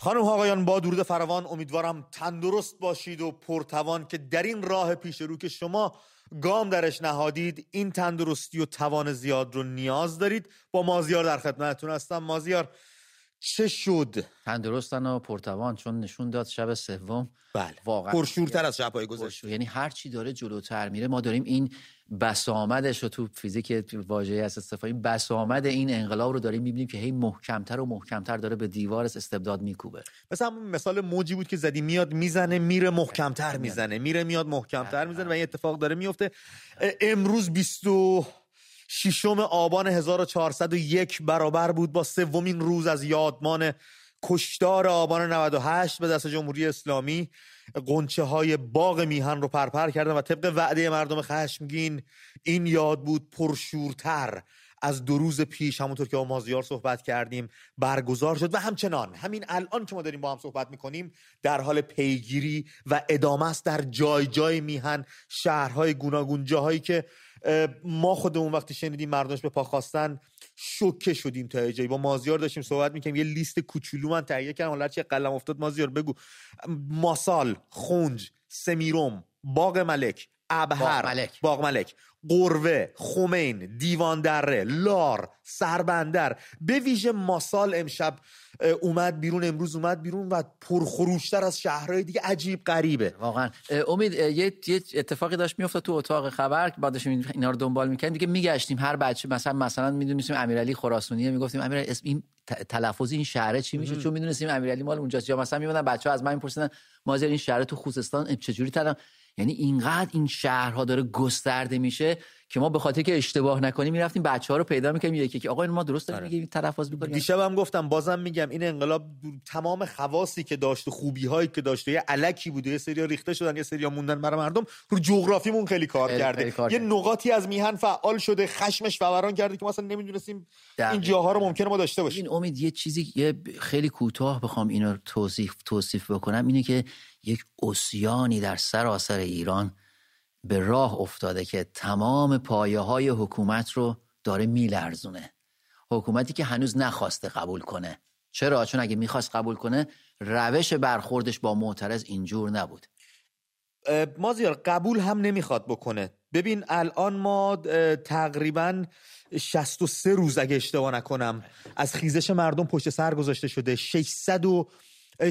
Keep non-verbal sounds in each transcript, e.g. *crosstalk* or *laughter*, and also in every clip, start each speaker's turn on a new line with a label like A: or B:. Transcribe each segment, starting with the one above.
A: خانم آقایان با درود فراوان امیدوارم تندرست باشید و پرتوان که در این راه پیش رو که شما گام درش نهادید این تندرستی و توان زیاد رو نیاز دارید. با مازیار در خدمتتون هستم. مازیار چه شد؟
B: تندرستن و پرتوان چون نشون داد شب سوم
A: بله.
B: واقعا
A: پرشورتر از شبهای گذشته.
B: یعنی هر چی داره جلوتر میره ما داریم این بسامدش رو تو فیزیک واژه از استفاده بسامد این انقلاب رو داریم می‌بینیم که هی محکمتر و محکمتر داره به دیوار استبداد میکوبه.
A: مثلا همون مثال موجی بود که زدی میاد می‌زنه میره محکمتر می‌زنه میره میاد محکمتر می‌زنه و این اتفاق داره میفته. امروز 20 ششم آبان 1401 برابر بود با سومین روز از یادمان کشتار آبان 98 به دست جمهوری اسلامی. قنچه های باغ میهن رو پرپر کردن و طبق وعده مردم خشمگین این یاد بود پرشورتر از دو روز پیش همونطور که با مازیار صحبت کردیم برگزار شد. و همچنان همین الان که ما داریم با هم صحبت می‌کنیم در حال پیگیری و ادامه است در جای جای میهن شهرهای گوناگون جاهایی که ما خودمون وقتی شنیدیم مردمش به پا خواستن شوکه شدیم تا جایی. با مازیار داشتیم صحبت می‌کنیم یه لیست کوچولو من تهیه کردم. حالا چه قلم افتاد مازیار بگو. ماسال خونج سمیروم باغ ملک. ابهر باغ ملک, قروه خمین دیوان دره لار سربندر. به ویژه ماسال امشب اومد بیرون امروز اومد بیرون و پرخروشتر از شهرهای دیگه عجیب غریبه.
B: واقعا. امید یه, اتفاقی داشت میافتاد تو اتاق خبر که بعدش اینا رو دنبال می‌کنیم دیگه میگشتیم. هر بچه مثلا مثلا می‌دونستیم امیرعلی خراسانیه می‌گفتیم امیرعلی اسم این تلفظ این شهره چی میشه؟ چون می‌دونستیم امیرعلی مال اونجاست. یا مثلا میمونن بچه‌ها از من میپرسیدن مازر این شهر تو خوزستان چجوری تدم یعنی اینقدر این شهرها داره گسترده میشه که ما به خاطر که اشتباه نکنیم می‌رفتیم بچه ها رو پیدا می‌کنیم یکی که آقا ما درست داریم آره. میگیم تلفظ می‌کنیم.
A: دیشب هم گفتم بازم میگم این انقلاب تمام خواصی که داشت و خوبی هایی که داشت یه الکی بوده یه سری ریخته شدن یه سری موندن برای مردم رو جغرافیمون خیلی کار کرده. یه نقاطی از میهن فعال شده خشمش فوران کرده که ما اصلا نمی‌دونستیم این جاها رو ممکنه ما داشته باشیم.
B: این امید یه چیزی یه خیلی کوتاه بخوام اینو توصیف توصیف بکنم. اینه که یک اسیانی در سراسر ایران به راه افتاده که تمام پایه های حکومت رو داره میلرزونه. حکومتی که هنوز نخواسته قبول کنه. چرا؟ چون اگه می‌خواست قبول کنه روش برخوردش با معترض اینجور نبود.
A: مازیار قبول هم نمی‌خواد بکنه. ببین الان ما تقریبا 63 روز اگه اشتباه نکنم از خیزش مردم پشت سر گذاشته شده. 600 و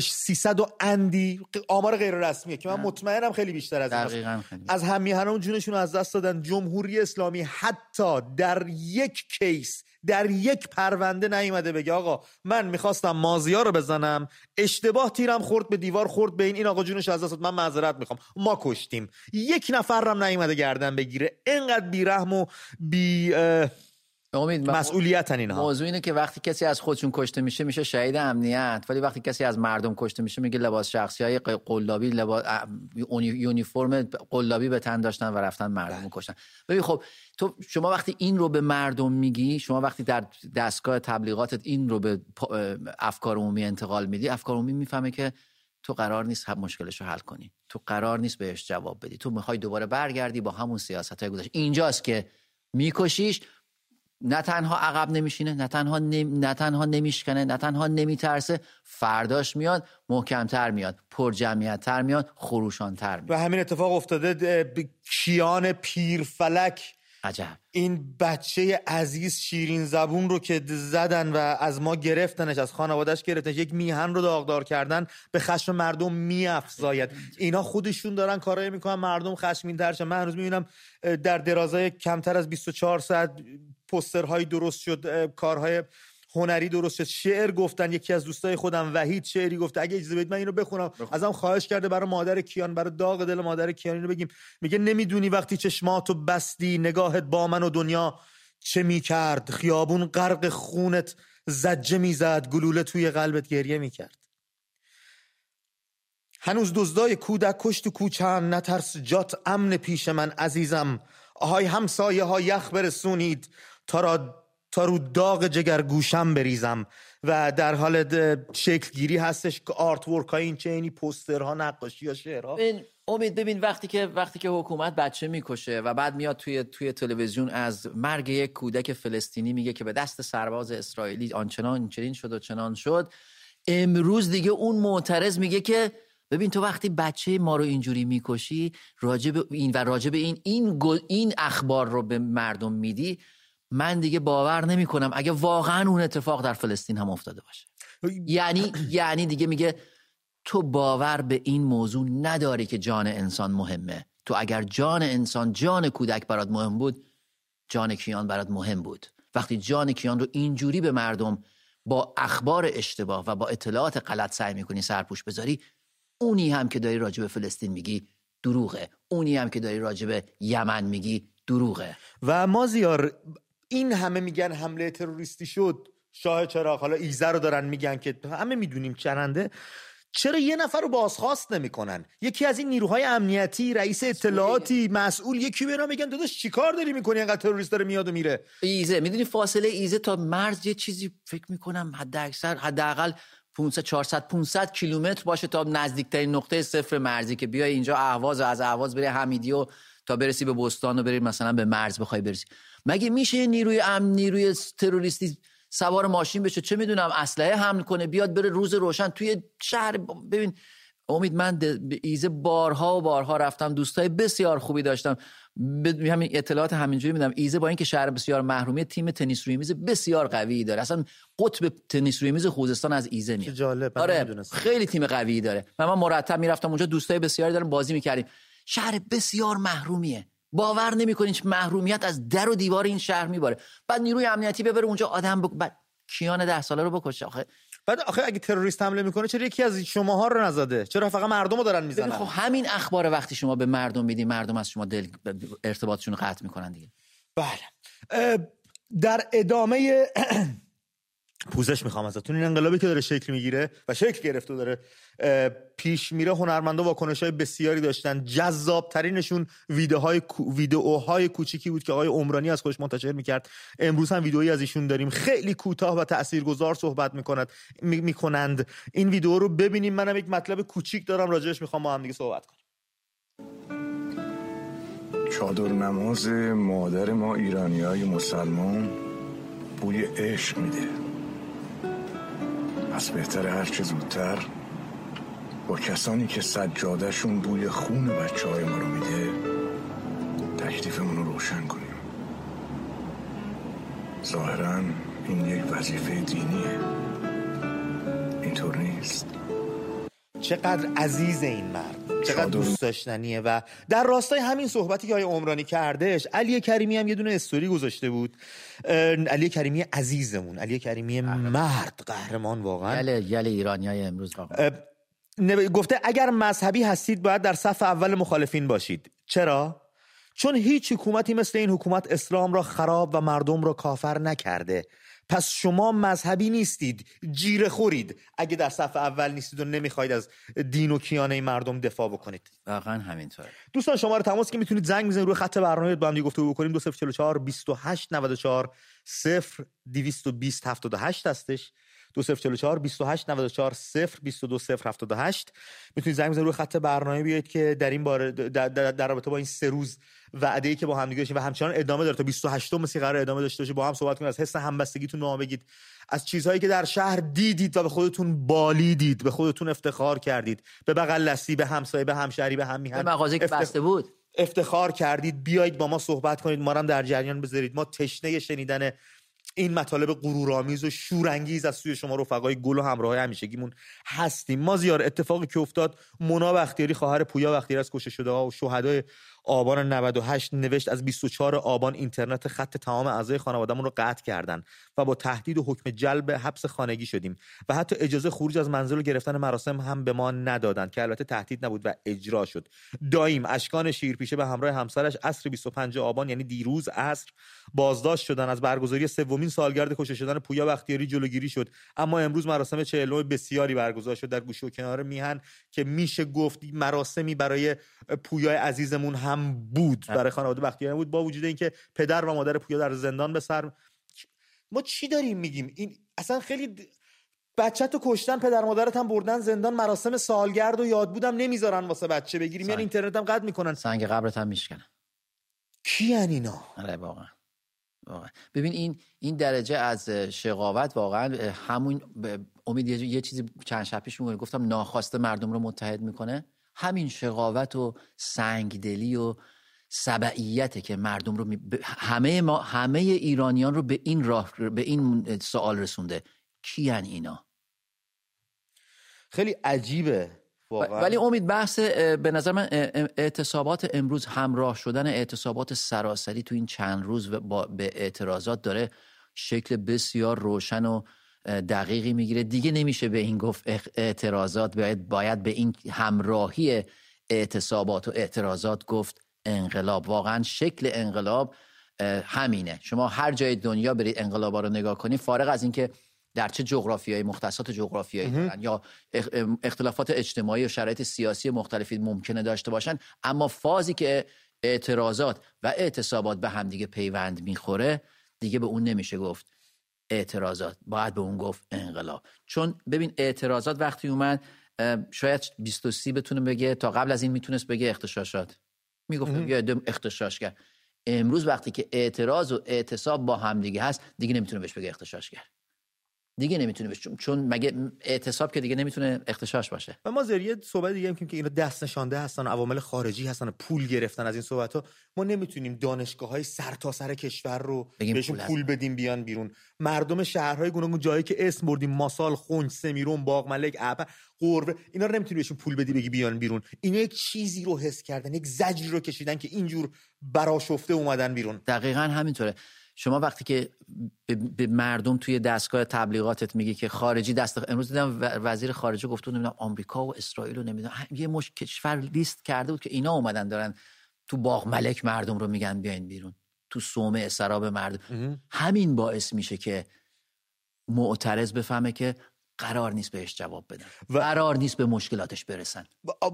A: 300 و اندی آمار غیر رسمیه که من مطمئنم خیلی بیشتر از
B: این.
A: از همیهنان جونشون از دست دادن. جمهوری اسلامی حتی در یک کیس در یک پرونده نیومده بگه آقا من می‌خواستم مازیا رو بزنم. اشتباه تیرم خورد به دیوار خورد به این. این آقا جونش از دست من معذرت می‌خوام. ما کشتیم. یک نفرم نیومده گردن بگیره. اینقدر بیرحم و بی امید مسئولیت اینا
B: موضوع اینه که وقتی کسی از خودشون کشته میشه میشه شهید امنیت. ولی وقتی کسی از مردم کشته میشه میگه لباس شخصی های قلابی لباس یونیفرم قلابی به تن داشتن و رفتن مردم بله. کشتن. ببین خب تو شما وقتی این رو به مردم میگی شما وقتی در دستگاه تبلیغاتت این رو به افکار عمومی انتقال میدی افکار عمومی می‌فهمه که تو قرار نیست مشکلش رو حل کنی. تو قرار نیست بهش جواب بدی. تو می‌خوای دوباره برگردی با همون سیاست های گذشته. اینجاست که میکشیش نه تنها عقب نمیشینه نه تنها نم... نه تنها نمیشکنه نه تنها نمیترسه فرداش میاد محکمتر میاد پر جمعیتتر میاد خروشانتر میاد.
A: و همین اتفاق افتاده کیان پیرفلک.
B: عجب.
A: این بچه عزیز شیرین زبون رو که زدن و از ما گرفتنش از خانوادهش گرفتنش یک میهن رو داغدار کردن به خشم مردم میافزاید. اینا خودشون دارن کارایی می‌کنن مردم خشمین ترشن من هنوز می‌بینم در درازای کمتر از 24 ساعت پسترهایی درست شد کارهای هنری درست شد. شعر گفتن یکی از دوستای خودم وحید شعری گفته. اگه اجازه بدید من اینو بخونم. ازم خواهش کرده برای مادر کیان برای داغ دل مادر کیان اینو بگیم. میگه نمی‌دونی وقتی چشماتو بستی نگاهت با من و دنیا چه می‌کرد؟ خیابون غرق خونت زجه می‌زد گلوله توی قلبت گریه می‌کرد. هنوز دزدای کودک کشت و کوچم نترس جات امن پیش من عزیزم. آهای همسایه ها یخ برسونید. تا را تا رو داغ جگر گوشم بریزم و در حال شکل گیری هستش که آرت ورک های این چینی پوسترها نقاشی یا شعرها.
B: امید ببین وقتی که وقتی که حکومت بچه می‌کشه و بعد میاد توی توی تلویزیون از مرگ یک کودک فلسطینی میگه که به دست سرباز اسرائیلی آنچنان چنین شد و چنان شد امروز دیگه اون معترض میگه که ببین تو وقتی بچه ما رو اینجوری می‌کشی راجب این و راجب این این این اخبار رو به مردم میدی من دیگه باور نمی‌کنم اگه واقعا اون اتفاق در فلسطین هم افتاده باشه. یعنی یعنی دیگه میگه تو باور به این موضوع نداری که جان انسان مهمه. تو اگر جان انسان جان کودک برات مهم بود جان کیان برات مهم بود. وقتی جان کیان رو اینجوری به مردم با اخبار اشتباه و با اطلاعات غلط سعی می‌کنی سرپوش بذاری اونی هم که داری راجب فلسطین میگی دروغه. اونی هم که داری راجب یمن میگی دروغه.
A: و مازیار این همه میگن حمله تروریستی شد. شاه چرا حالا ایزه رو دارن میگن که همه می‌دونیم چرنده. چرا یه نفر رو بازخواست نمی‌کنن؟ یکی از این نیروهای امنیتی رئیس اطلاعاتی مسئول یکی بیان میگن داداش چیکار داری می‌کنی؟ انقدر تروریست داره میاد و میره.
B: ایزه. می‌دونی فاصله ایزه تا مرز یه چیزی فکر می‌کنم حد اکثر حداقل 500 400 500 کیلومتر باشه تا نزدیکترین نقطه صفر مرزی که بیای اینجا اهواز و از اهواز بری حمیدی و تا برسی به بستان و بری مثلا به مرز بخوای برسی. مگه میشه نیروی امن نیروی تروریستی سوار ماشین بشه؟ چه می‌دونم اسلحه حمل کنه بیاد بره روز روشن توی شهر؟ ببین امید من ایزه بارها و بارها رفتم دوستای بسیار خوبی داشتم. همین اطلاعات همینجوری میدم. ایزه با اینکه شهر بسیار محرومی تیم تنیس روی میز بسیار قوی داره. اصلا قطب تنیس روی میز خوزستان از ایزه میاد
A: جالب
B: آره خیلی تیم قوی داره. و من مرتب می‌رفتم اونجا دوستای بسیاری دارم بازی می‌کردیم. شهر بسیار محرومیه. باور نمی‌کنین محرومیت از در و دیوار این شهر میباره. بعد نیروی امنیتی ببره اونجا آدم بک... بعد کیان ده ساله رو بکشه آخه.
A: بعد آخه اگه تروریست حمله می‌کنه چرا یکی از شماها رو نزده؟ چرا فقط مردم رو دارن می‌زنن؟
B: خب همین اخبار وقتی شما به مردم میدی مردم از شما دل ارتباطشون رو قطع می‌کنن دیگه.
A: بله. در ادامه *clears throat* پوزش می‌خوام ازتون. این انقلابی که داره شکل می‌گیره و شکل گرفته داره پیش میره هنرمندا واکنش های بسیاری داشتن. جذاب ترینشون ویدیوهای ویدئوهای کوچیکی بود که آقای عمرانی از خودش منتشر می‌کرد. امروز هم ویدئویی از ایشون داریم. خیلی کوتاه و تاثیرگذار صحبت می‌کند می‌کنند. این ویدیو رو ببینیم. منم یک مطلب کوچیک دارم راجعش می‌خوام با هم دیگه صحبت کنیم.
C: چادر نماز مادر ما ایرانی های مسلمان بوی عشق میده. پس بهتر هرچه زودتر با کسانی که سجادهشون بوی خون بچه های ما رو میده تکلیفمون رو روشن کنیم. ظاهرا این یک وظیفه دینیه. اینطور نیست.
A: چقدر عزیز این مرد. چقدر دوست داشتنیه و در راستای همین صحبتی که آقای عمرانی کردش علی کریمی هم یه دونه استوری گذاشته بود. علی کریمی عزیزمون علی کریمی مرد قهرمان واقعا.
B: یله یله ایرانی های امروز واقعا.
A: گفته اگر مذهبی هستید باید در صف اول مخالفین باشید. چرا؟ چون هیچ حکومتی مثل این حکومت اسلام را خراب و مردم را کافر نکرده. پس شما مذهبی نیستید جیره خورید. اگه در صف اول نیستید و نمی‌خواید از دین و کیانه مردم دفاع بکنید.
B: واقعا همینطور
A: دوستان شما رو تماس که می‌تونید زنگ بزنید روی خط برنامه با هم گفتگو بکنیم. 2044 28 94 0 220 78 هستش. 2044 28 94 0 22 0 78 می‌تونید زنگ بزنید روی خط برنامه بیاید که در این بار در, در, در رابطه با این سه روز وعده ای که با هم دیگه و همچنان ادامه داره. تا 28 مسی قرار ادامه داشته باشه با هم صحبت کنید از حس همبستگیتون به بگید. از چیزهایی که در شهر دیدید و به خودتون بالیدید به خودتون افتخار کردید. به بغل لسی به همسایه به همشهری به هم میهن.
B: به مغازه که بسته بود.
A: افتخار کردید. بیایید با ما صحبت کنید. ما هم در جریان بذارید. ما تشنه شنیدن این مطالب غرورآمیز و شورانگیز از سوی شما رفقای گل و همراه همیشگیمون هستیم. ما زیار اتفاقی که افتاد مونا بختیاری خواهر پویا بختیاری از کشته شده ها و شهدای آبان 98 نوشت از 24 آبان اینترنت خط تمام اعضای خانوادهمون رو قطع کردن و با تهدید و حکم جلب حبس خانگی شدیم و حتی اجازه خروج از منزل و گرفتن مراسم هم به ما ندادند که البته تهدید نبود و اجرا شد. دایم اشکان شیرپیشه به همراه همسرش عصر 25 آبان یعنی دیروز عصر بازداشت شدن از برگزاری سومین سالگرد کشته شدن پویا بختیاری جلوگیری شد. اما امروز مراسم 49 بسیاری برگزار شد در گوشه و کنار میهن که میشه گفت مراسمی برای پویای عزیزمون هم بود برای خانواده بختیاری بود با وجود اینکه پدر و مادر پویا در زندان به سر ما چی داریم میگیم؟ این اصلا خیلی بچه تو کشتن پدر مادرت هم بردن زندان مراسم سالگرد و یاد بودم نمی‌ذارن واسه بچه بگیریم. یعنی اینترنت هم قد می‌کنن.
B: سنگ قبرت هم میشکنن
A: کی اینا؟
B: آره واقعا. ببین این این درجه از شقاوت واقعا همون امید یه چیزی چند شب پیش گفتم ناخواسته مردم رو متحد می‌کنه. همین شقاوت و سنگدلی و سبعیته که مردم رو همه ما همه ایرانیان رو به این راه به این سوال رسونده کیان اینا
A: خیلی عجیبه واقعا.
B: ولی امید بحث به نظر من اعتصابات امروز همراه شدن اعتصابات سراسری تو این چند روز با به اعتراضات داره شکل بسیار روشن و دقیقی می‌گیره. دیگه نمیشه به این گفت اعتراضات. باید باید به این همراهی اعتصابات و اعتراضات گفت انقلاب. واقعا شکل انقلاب همینه. شما هر جای دنیا برید انقلابا رو نگاه کنید فارغ از اینکه در چه جغرافیایی مختصات جغرافیایی دارن یا اختلافات اجتماعی و شرایط سیاسی مختلفی ممکنه داشته باشن اما فازی که اعتراضات و اعتصابات به همدیگه پیوند می‌خوره دیگه به اون نمیشه گفت. اعتراضات. باید به اون گفت انقلاب. چون ببین اعتراضات وقتی اومد شاید 23 بتونه بگه تا قبل از این می‌تونست بگه اختشاشات. می‌گفت یه اختشاش کرد. امروز وقتی که اعتراض و اعتصاب با همدیگه هست دیگه نمی‌تونه بهش بگه اختشاش کرد. دیگه نمی‌تونه بشه. چون مگه اعتصاب که دیگه نمی‌تونه اختشاش باشه.
A: و ما زریه صحبت دیگه که اینا دست نشانده هستن عوامل خارجی هستن پول گرفتن از این صحبت ها ما نمی‌تونیم دانشگاه های سرتاسر کشور رو بهشون پول, بدیم بیان بیرون. مردم شهرهای گوناگون جایی که اسم بردیم ماسال خونج سمیرون باغ ملک ابر قربه اینا رو نمی‌تونی بهشون پول بدی بگی بیان بیرون. اینا یک چیزی رو حس کردن یک زجری رو کشیدن که اینجور براشفته اومدن بیرون.
B: دقیقا همینطوره. شما وقتی که به مردم توی دستگاه تبلیغاتت میگی که خارجی دست امروز دیدم وزیر خارجه گفته نمی‌دونم آمریکا و اسرائیل رو نمی‌دونم. یه مش کشور لیست کرده بود که اینا اومدن دارن تو باغ ملک مردم رو میگن بیاین بیرون. تو سومه سراب مردم. همین باعث میشه که معترض بفهمه که قرار نیست بهش جواب بدن. و قرار نیست به مشکلاتش برسن.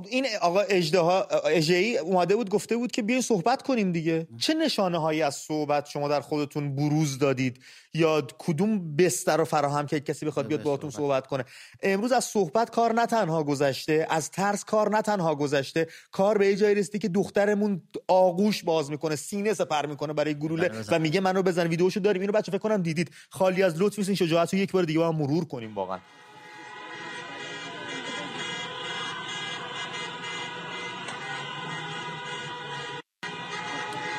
A: این آقا اجدها اجهی اومده بود گفته بود که بیاین صحبت کنیم دیگه. چه نشانه هایی از صحبت شما در خودتون بروز دادید؟ یا کدوم بستر رو فراهم که کسی بخواد بیاد باهاتون صحبت. صحبت کنه؟ امروز از صحبت کار نه تنها گذشته از ترس کار نه تنها گذشته. کار به جایی رسیده که دخترمون آغوش باز می‌کنه سینه سپر می‌کنه برای گلوله و میگه منو بزن ویدیوشو داریم اینو بچه فکر کنم دیدید. خالی از لطف این شجاعت رو یک بار دیگه با هم مرور کنیم واقعا.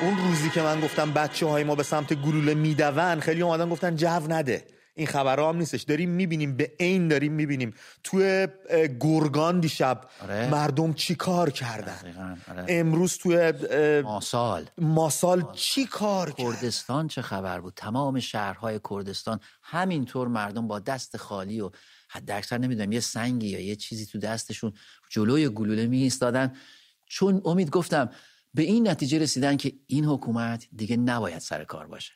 A: اون روزی که من گفتم بچه های ما به سمت گلوله میدون خیلی اومدن گفتن جو نده. این خبرها هم نیستش. داریم می‌بینیم به عین داریم می‌بینیم. توی گرگان دیشب آره. مردم چی کار کردن؟ آره. امروز توی
B: ماسال.
A: ماسال چی کار
B: کردستان چه خبر بود؟ تمام شهرهای کردستان همینطور مردم با دست خالی و حد اکثر نمی‌دونم یه سنگی یا یه چیزی تو دستشون جلوی گلوله می چون امید گفتم به این نتیجه رسیدن که این حکومت دیگه نباید سر کار باشه.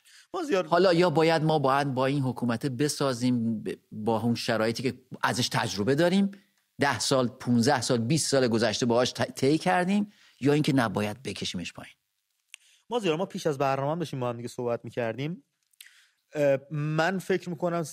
B: حالا یا باید ما باید با این حکومت بسازیم با اون شرایطی که ازش تجربه داریم. ده سال 15 سال 20 سال گذشته باهاش طی کردیم یا اینکه نباید بکشیمش پایین.
A: ما زیرا ما پیش از برنامه داشتیم با هم دیگه صحبت می‌کردیم. من فکر می‌کنم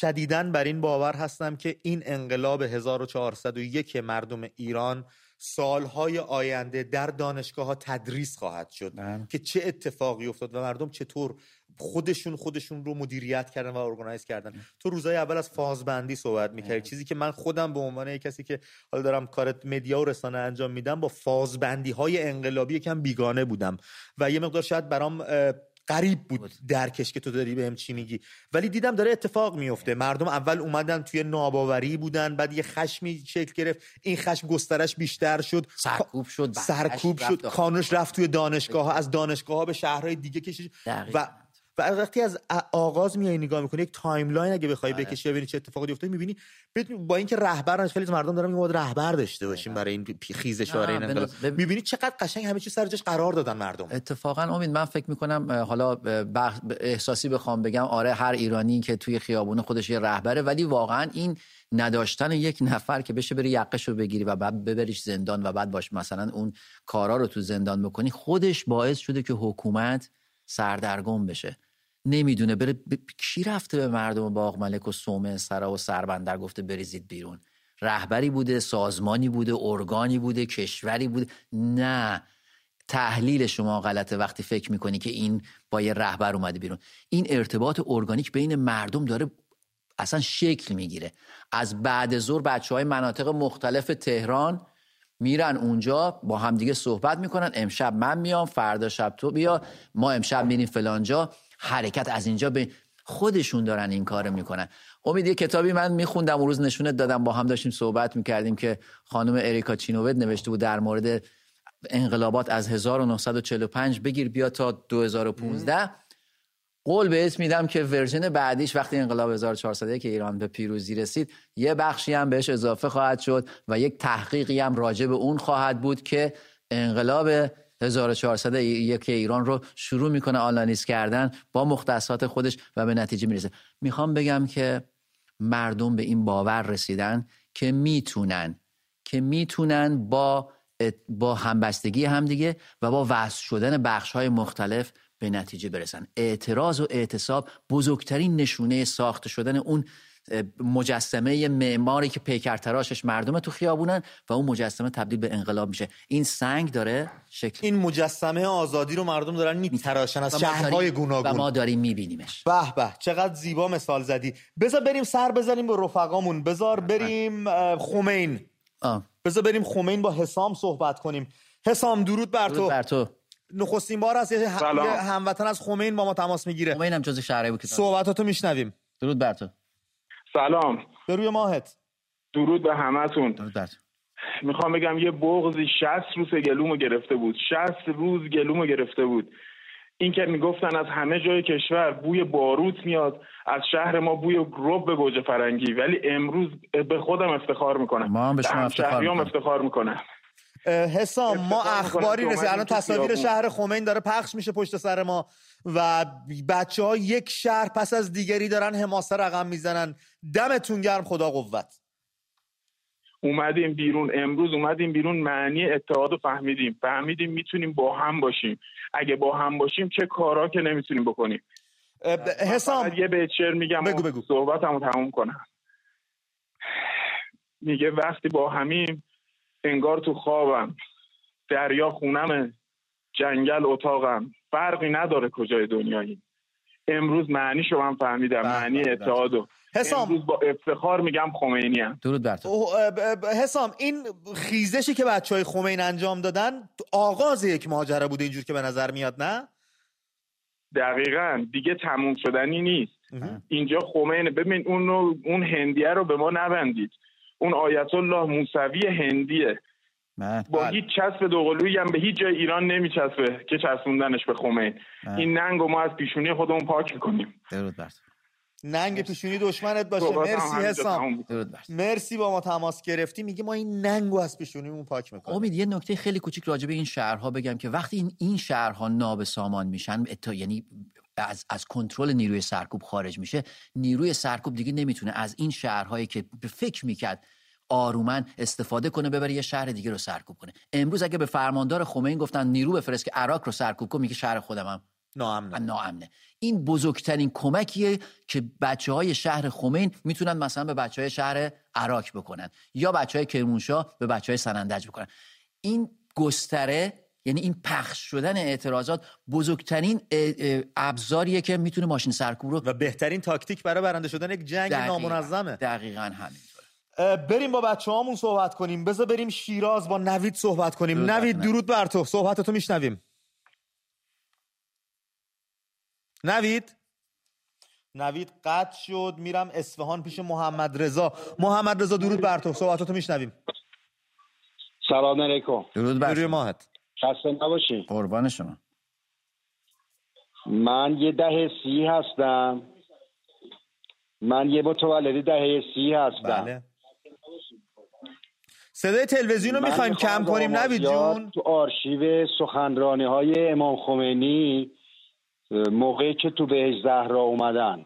A: شدیدن بر این باور هستم که این انقلاب 1401 مردم ایران سالهای آینده در دانشگاه ها تدریس خواهد شد بله. که چه اتفاقی افتاد و مردم چطور خودشون خودشون رو مدیریت کردن و ارگانایز کردن. تو روزای اول از فازبندی صحبت می‌کردی. چیزی که من خودم به عنوان کسی که حالا دارم کار مدیا و رسانه انجام میدم با فازبندی های انقلابی یکم بیگانه بودم و یه مقدار شاید برام غریب بود درکش که تو داری بهم چی میگی. ولی دیدم داره اتفاق میفته. مردم اول اومدن توی ناباوری بودن بعد یه خشمی شکل گرفت. این خشم گسترش بیشتر شد.
B: سرکوب شد
A: سرکوب شد. کانونش رفت توی دانشگاه ها از دانشگاه ها به شهرهای دیگه کشید و و وقتی از آغاز میای نگاه می‌کنی یک timeline اگه بخوای آره. بکشی ببینی چه اتفاقی افتاد می‌بینی با اینکه رهبر خیلی مردم دارن میگن رهبر داشته باشیم برای این خیزش برای این انقلاب. می‌بینی چقدر قشنگ همه چی سر جاش قرار دادن مردم.
B: اتفاقا امید من فکر می‌کنم حالا احساسی بخوام بگم آره هر ایرانی که توی خیابون خودش یه رهبره ولی واقعا این نداشتن یک نفر که بشه بری یقش رو بگیری و بعد ببریش زندان و بعد باش مثلا اون کارا رو تو زندان بکنی خودش باعث شده که حکومت سردرگم بشه. نمی‌دونه. بره ب... کی رفته به مردم باغ ملک و سومه سرا و سربندر گفته بریزید بیرون. رهبری بوده سازمانی بوده ارگانی بوده کشوری بوده. نه. تحلیل شما غلطه وقتی فکر می‌کنی که این با یه رهبر اومده بیرون. این ارتباط ارگانیک بین مردم داره اصلا شکل می‌گیره. از بعد ظهر بچه های مناطق مختلف تهران میرن اونجا با همدیگه صحبت می‌کنن. امشب من میام فردا شب تو بیا. ما امشب میریم فلانجا. حرکت از اینجا به خودشون دارن این کار می‌کنن. امید یه کتابی من میخوندم اون روز نشونت دادم با هم داشتیم صحبت می‌کردیم که خانم اریکا چینووت نوشته بود در مورد انقلابات از 1945 بگیر بیا تا 2015 قول بهت میدم که ورژن بعدیش وقتی انقلاب 1401 که ایران به پیروزی رسید یه بخشی هم بهش اضافه خواهد شد و یک تحقیقی هم راجع به اون خواهد بود که انقلاب 1401 که ایران رو شروع می‌کنه آنالیز کردن با مختصات خودش و به نتیجه می‌رسه. می‌خوام بگم که مردم به این باور رسیدن که می‌تونن که می‌تونن با با همبستگی همدیگه و با وصل شدن بخش های مختلف به نتیجه برسن. اعتراض و اعتصاب بزرگترین نشونه ساخته شدن اون مجسمه معماری که پیکرتراشش مردم تو خیابونن و اون مجسمه تبدیل به انقلاب میشه. این سنگ داره شکل
A: این مجسمه آزادی رو مردم دارن میتراشن از شهرهای گوناگون.
B: و ما داریم میبینیمش.
A: به به چقدر زیبا مثال زدی. بذار بریم سر بزنیم به رفقامون. بذار بریم خمین. بذار بریم خمین با حسام صحبت کنیم. حسام درود بر تو.
B: بر تو.
A: نخستین بار یه هموطن از خمین با ما تماس می‌گیره.
B: خمین هم جز شهرهای بود
A: صحبتاتو میشنویم.
B: درود بر تو.
D: سلام.
A: به روی ماهت.
D: درود به همتون.
B: درود
D: می‌خوام بگم یه بغضی 60 روز گلومو گرفته بود. 60 روز گلومو گرفته بود. این که می‌گفتن از همه جای کشور بوی باروت میاد از شهر ما بوی رب به گوجه فرنگی. ولی امروز به خودم افتخار می‌کنم.
B: ما هم به شما افتخار می‌کنم
D: افتخار می‌کنم.
A: حسام ما اخباری رسید الان تصاویر شهر خمین داره پخش میشه پشت سر ما و بچه ها یک شهر پس از دیگری دارن حماسه رقم می‌زنن. دمتون گرم خدا قوت.
D: اومدیم بیرون. امروز اومدیم بیرون معنی اتحاد رو فهمیدیم. فهمیدیم می‌تونیم با هم باشیم. اگه با هم باشیم چه کارا که نمی‌تونیم بکنیم؟
A: حسام
D: یه شعر میگم
A: بگو بگو.
D: صحبتمو تموم کنم. میگه وقتی با همیم انگار تو خوابم. دریا خونم جنگل اتاقم. فرقی نداره کجای دنیایی. امروز معنی شو من فهمیدم. معنی اتحادو
A: حسام.
D: امروز با افتخار میگم خمینی هم.
B: درود بر تو.
A: حسام این خیزشی که بچه های خمین انجام دادن آغاز یک ماجرا بوده اینجور که به نظر میاد نه؟
D: دقیقا. دیگه تموم شدنی نیست. اینجا خمینه. ببین اون اون هندیه رو به ما نبندید. اون آیت الله موسوی هندیه.
B: من.
D: با هیچ چسب دوقلویی هم به هیچ جای ایران نمیچسبه که چسبوندنش به خمین این ننگ ما از پیشونی خودمون پاک می‌کنیم.
B: درود بر
A: ننگ پیشونی دشمنت باشه. مرسی حسام. مرسی با ما تماس گرفتی. میگه ما این ننگو از پیشونیمون پاک می‌کنیم.
B: امید یه نکته خیلی کوچیک راجع به این شهرها بگم که وقتی این این شهرها ناب سامان میشن اتا یعنی از از کنترل نیروی سرکوب خارج میشه. نیروی سرکوب دیگه نمی‌تونه از این شهرهایی که فکر می‌کرد آرومن استفاده کنه ببره یه شهر دیگه رو سرکوب کنه. امروز اگه به فرماندار خمین گفتن نیرو بفرست که عراق رو سرکوب کن میگه شهر خودم هم
A: ناامنه
B: ناامنه. این بزرگترین کمکیه که بچه های شهر خمین می‌تونن مثلا به بچه های شهر عراق بکنن یا بچه های کرمانشاه به بچه های سنندج بکنن. این گستره یعنی این پخش شدن اعتراضات بزرگترین ابزاریه که می‌تونه ماشین سرکوب رو
A: و بهترین تاکتیک برای برنده شدن یک جنگ نامنظمه.
B: دقیقا همین
A: بریم با بچه هامون صحبت کنیم. بذار بریم شیراز با نوید صحبت کنیم. نوید درود بر تو. صحبتتو میشنویم. نوید؟ نوید قطع شد. میرم اصفهان پیش محمد رضا. محمد رضا درود بر تو. صحبتاتو میشنویم.
E: سلام علیکم.
B: درود بر
A: ماهت.
E: خسته نباشی.
B: قربان شما.
E: من یه ده سی هستم. من یه متولدی دهه سی هستم.
A: بله. صدای تلویزیون رو می‌خوایم کم کنیم. نوید جون.
E: تو آرشیو سخنرانی های امام خمینی موقعی که تو بهش زهرا اومدن.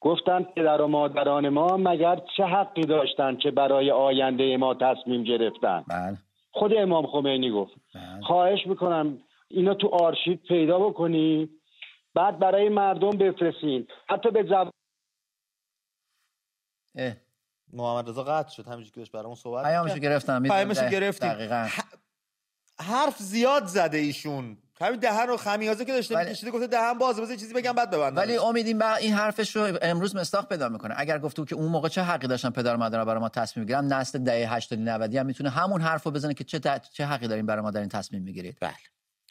E: گفتن پدر و مادران ما مگر چه حقی داشتن که برای آینده ما تصمیم گرفتن؟
B: بله.
E: خود امام خمینی گفت.
B: بله.
E: خواهش می‌کنم اینا تو آرشیو پیدا بکنی. بعد برای مردم بفرستین حتی به زب...
B: اه.
A: محمد رضا قطع شد. همینجوری که داشت برامون صحبت
B: پیامشو. گرفتم
A: پیامشو گرفتیم.
B: دقیقاً.
A: حرف زیاد زده ایشون. همین دهن و خمیازه که داشته
B: ولی-
A: گفته دهن بازه بذار یه چیزی بگم بعد ببندم
B: ولی امید این, بر- این حرفش رو امروز مستاق پیدا می‌کنه. اگر گفته که اون موقع چه حقی داشتن پدر مادر برای ما تصمیم می‌گیرن نسل دهه 80 90 هم می‌تونه همون حرف رو بزنه که چه ت- چه حقی دارین برای ما در این تصمیم می‌گیرید.
A: بله.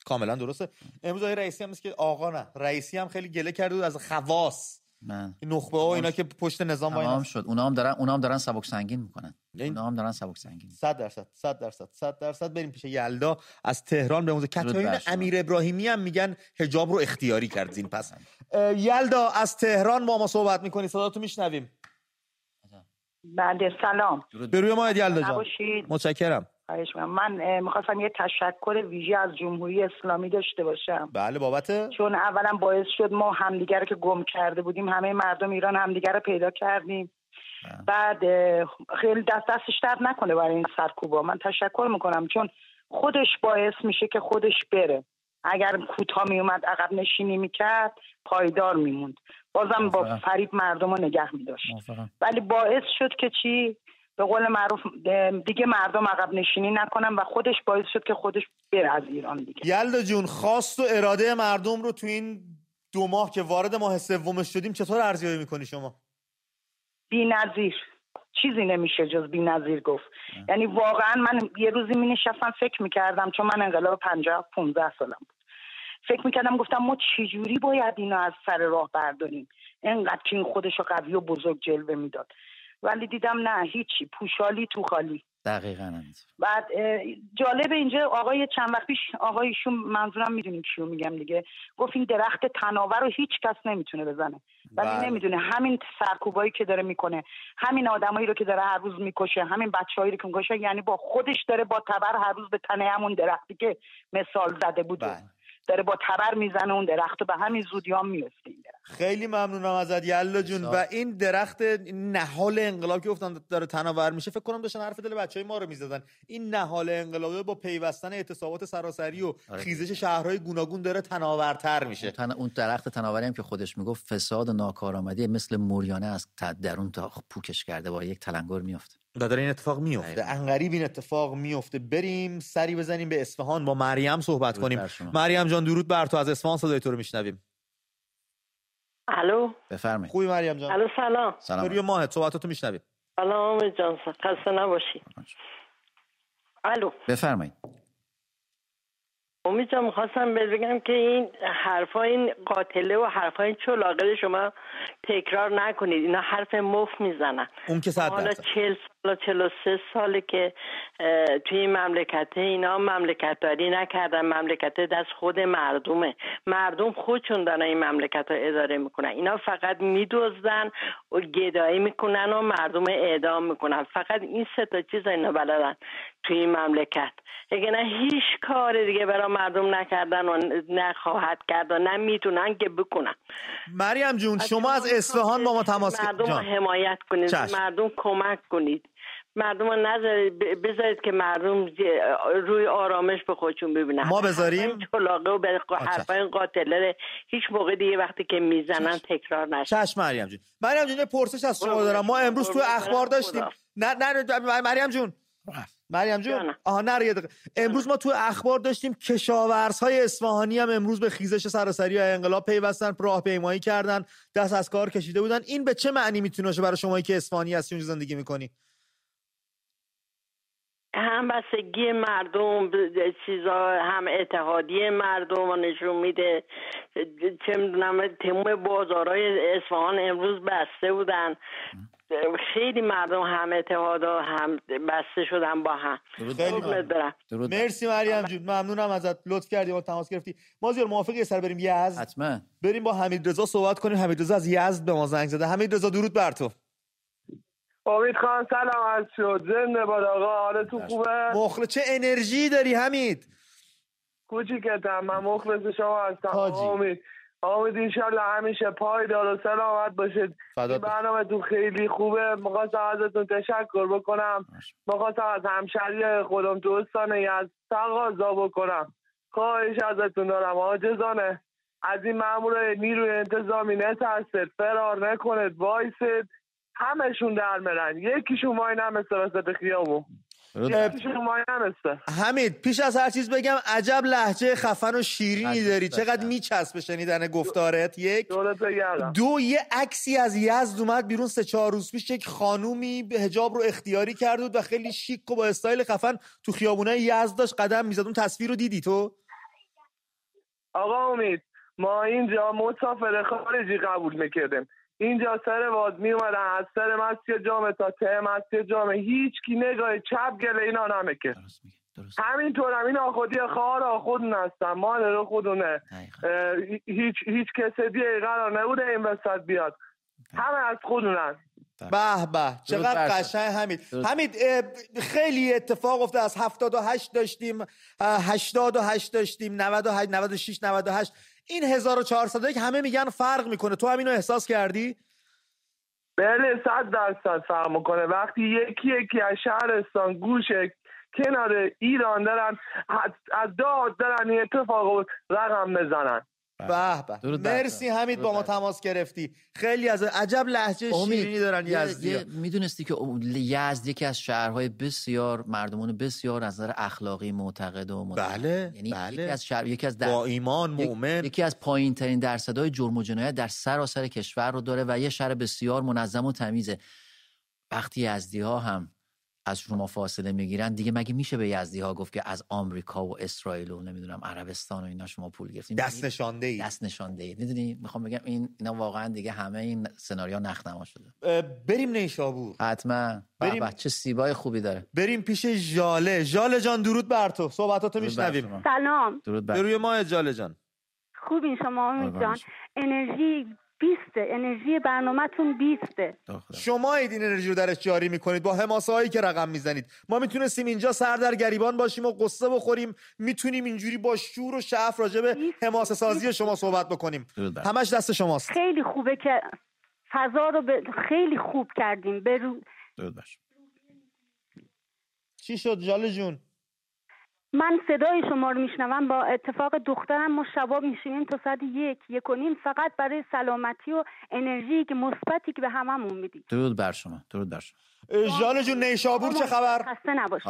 A: کاملا درسته. امروز آقای رئیسی هم که آقا نه. رئیسی هم خیلی گله کرده بود از خواص.
B: من
A: این نخبه ها و اینا که پشت نظام واینا
B: شد. اونا هم دارن اونا هم دارن سبک سنگین می‌کنن.
A: این-
B: اونا هم دارن سبک سنگین
A: 100 درصد 100 درصد 100 درصد بریم پیش یلدا. از تهران به موزه
B: شما.
A: امیر ابراهیمی هم میگن حجاب رو اختیاری کرد. زین پس. اه، یلدا از تهران با ما صحبت می‌کنی. صدا تو میشنویم
F: بله سلام.
A: به روی ما یلدا جان. متشکرم.
F: خواهش. من اه، می‌خواستم یه تشکر ویژه از جمهوری اسلامی داشته باشم.
A: بله بابت؟
F: چون اولا باعث شد ما همدیگر که گم کرده بودیم همه مردم ایران همدیگر رو پیدا کردیم. بعد اه، خیلی دست دستش درد نکنه برای این سرکوبا. من تشکر می‌کنم چون خودش باعث میشه که خودش بره. اگر کوتاه میومد عقب نشینی می‌کرد پایدار میموند. بازم با. فریب مردم رو نگه میداشت. ولی باعث شد که چی؟ به قول معروف دیگه مردم عقب نشینی نکنن و خودش باعث شد که خودش بره از ایران دیگه.
A: یلدا جون خواست و اراده مردم رو تو این دو ماه که وارد ماه سومش شدیم چطور ارزیابی می‌کنی شما؟
F: بی نظیر چیزی نمیشه جز بی نظیر گفت. یعنی واقعا من یه روزی می نشستم فکر می‌کردم چون من انقلاب پنجاه پونزده سالم بود. فکر می‌کردم گفتم ما چجوری باید اینو از سر راه برداریم؟ انقدر که این خودش رو قوی و بزرگ جلوه می‌داد. ولی دیدم نه هیچی پوشالی تو خالی
B: دقیقاً.
F: بعد جالب اینجا آقای چند وقت پیش آقایشون منظورم می‌دونیم کیو میگم دیگه گفت این درخت تناور رو هیچ کس نمی‌تونه بزنه ولی
A: بله.
F: نمی‌دونه همین سرکوبایی که داره می‌کنه همین آدمایی رو که داره هر روز می‌کشه همین بچههایی رو که می‌کشه یعنی با خودش داره با تبر هر روز به تنه همون درختی که مثال زده بود
A: بله.
F: داره با تبر می‌زنه اون درخت و به همین زودی هم میفته
A: خیلی ممنونم ازت یلا جون. و این درخت نهال انقلاب که گفتن داره تناور میشه فکر کنم داشتن حرف دل بچهای ما رو می‌زدن. این نهال انقلابی با پیوستن اعتصابات سراسری و
B: آره.
A: خیزش شهرهای گوناگون داره تناورتر میشه.
B: تن- اون درخت تناوری هم که خودش می‌گفت فساد و ناکارآمدی مثل موریانه از درون تا پوکش کرده با یک تلنگر میافته.
A: و داره این اتفاق میفته. انقریب این اتفاق میفته بریم سری بزنیم به اصفهان با مریم صحبت کنیم. مریم جان درود بر تو. از اصفهان صدای تو رو میشنویم.
G: الو؟
B: بفرمایید.
A: خوبی مریم جان.
G: الو سلام.
B: سلام.
A: روی ماهت صحبتاتو میشنویم.
G: سلام جان. خسته نباشی. الو.
B: بفرمایید.
G: امید جان می‌خواستم بهت بگم که این حرفا این قاتله و حرفا این چلاقه شما تکرار نکنید. اینا حرف مف می‌زنن.
A: اون که صد
G: حالا چهل سه ساله که توی این مملکت اینا مملکت داری نکردن. مملکت دست خود مردمه. مردم خودشون دارن این مملکت رو اداره می‌کنن. اینا فقط میدزدن و گدایی می‌کنن و مردم اعدام می‌کنن. فقط این سه تا چیز اینا بلدن توی این مملکت. اگه نه هیچ کار دیگه برای مردم نکردن و نخواهد کرد و نمی‌تونن که بکنن.
A: مریم جون شما از اصفهان با ما تماس
G: مردم
A: جان.
G: حمایت کنید.
A: چشم.
G: مردم کمک کنید. مردم رو نذارید بذارید که مردم روی آرامش به خودشون ببینن.
A: ما بذاریم؟
G: چلاقه و به حرفای قاتله هیچ موقع دیگه وقتی که می‌زنن تکرار نشه.
A: چشم مریم جون. مریم جون یه پرسش از شما دارم. ما
G: شما،
A: امروز تو اخبار داشتیم. نه نه مریم جون. مریم جون. آها نره یه دقیقه. امروز ما تو اخبار داشتیم کشاورزهای اصفهانی هم امروز به خیزش سراسری های انقلاب پیوستن راهپیمایی کردن دست از کار کشیده بودن. این به چه معنی می‌تونه باشه برای شمایی که اصفهانی هستی اونجا زندگی می‌کنی؟
G: هم بستگی مردم چیزا هم اتحادیه مردم رو نشون میده. چه می‌دونم تمام بازارهای اصفهان امروز بسته بودن. خیلی مردم هم اتحادا هم بسته شدن با هم.
B: درود
A: مرسی مریم جون. ممنونم ازت. لطف کردی ما تماس گرفتی. ما زیار موافقی سر بریم یزد؟
B: حتما.
A: بریم با حمید رضا صحبت کنیم. حمید رضا از یزد به ما زنگ زده. حمید رضا درود بر تو.
D: امید خان سلام از شد. زنده باد آقا حالتون خوبه؟
A: مخل چه انرژی داری حمید؟
D: کوچیکتم من مخلص شما هستم. امید امید انشالله همیشه پایدار و سلامت باشید. برنامه تو خیلی خوبه. می‌خواستم ازتون تشکر بکنم. می‌خواستم از همشهری خودم تو استان یزد تقاضا بکنم. خواهش ازتون دارم. آجزانه از این مامورای نیروی انتظامی نترسید فرار نکنید وایسید. همشون در مرن یکیشون وای نمه سراست خیابون.
A: حمید پیش از هر چیز بگم عجب لحجه خفن و شیرینی داری. چقدر میچسبه شنیدن گفتارت؟ یک. دو یه عکسی از یزد اومد بیرون سه چهار روز پیش یک خانومی به حجاب رو اختیاری کرد و خیلی شیک و با استایل خفن تو خیابونه یزد داشت قدم می‌زد. اون تصویر رو دیدی تو؟
H: آقا امید ما اینجا مسافر خارجی قبول می‌کردیم. اینجا سر باز می اومدن از سر مسجد جامعه تا ته مسجد جامعه هیچ کی نگاه چپ گله اینا نمکه همینطور هم این آخودی خواهر آخودون هستن مادر خودونه. هیچ هیچ کس دیگه قرار نبوده این وسط بیاد. همه از خودونن
A: به به چقدر قشنگ حمید. حمید خیلی اتفاق افته از 78 داشتیم 88 داشتیم 98 96 98 این 1401 همه میگن فرق می‌کنه. تو همینو احساس کردی؟
H: بله صد درصد فرق می‌کنه. وقتی یکی یکی از شهرستان گوشه کنار ایران دارن از داد دارن این اتفاق رقم بزنن.
A: به به. مرسی حمید با ما تماس گرفتی. خیلی از عجب لحجه شیرینی دارن یزدی
B: می‌دونستی که یزد یکی از شهرهای بسیار مردمان بسیار از نظر اخلاقی معتقد و
A: بله
B: یعنی
A: بله.
B: یکی از شهر یکی از
A: در... با ایمان مؤمن.
B: یکی از پایین ترین درصدهای جرم و جنایت در سراسر کشور رو داره و یه شهر بسیار منظم و تمیزه. وقتی یزدی ها هم از شما فاصله می‌گیرن. دیگه مگه میشه به یزدی ها گفت که از آمریکا و اسرائیل و نمی‌دونم عربستان و اینا شما پول گرفتین؟
A: دست نشانده ای
B: دست نشانده ای می‌دونی؟ می‌خوام بگم این اینا واقعا دیگه همه این سناریو نخنما شده.
A: بریم نیشابور
B: حتما. بریم. چه سیبای خوبی داره.
A: بریم پیش ژاله. ژاله جان درود بر تو. صحبتاتو میشنویم.
I: سلام.
B: درود بر
A: روی ما ژاله جان.
I: خوبین شما امید جان. انرژی بیسته انرژی برنامهتون بیسته
A: شما این انرژی رو درش جاری می‌کنید با حماسه هایی که رقم می‌زنید. ما می‌تونستیم اینجا سر در گریبان باشیم و قصه بخوریم. می‌تونیم اینجوری با شور و شعف راجع به حماسه سازی شما صحبت بکنیم. همش دست شماست.
I: خیلی خوبه که فضا رو ب... خیلی خوب کردیم. برو
A: چی شد جاله جون؟
I: من صدای شما رو میشنوم. با اتفاق دخترم ما شباب میشینیم تا ساعت یک یک و نیم. فقط برای سلامتی و انرژی که مثبتی که به هممون می‌دید
B: درود بر شما. درود بر شما.
A: جان جون نیشابور چه خبر؟
I: خسته نباش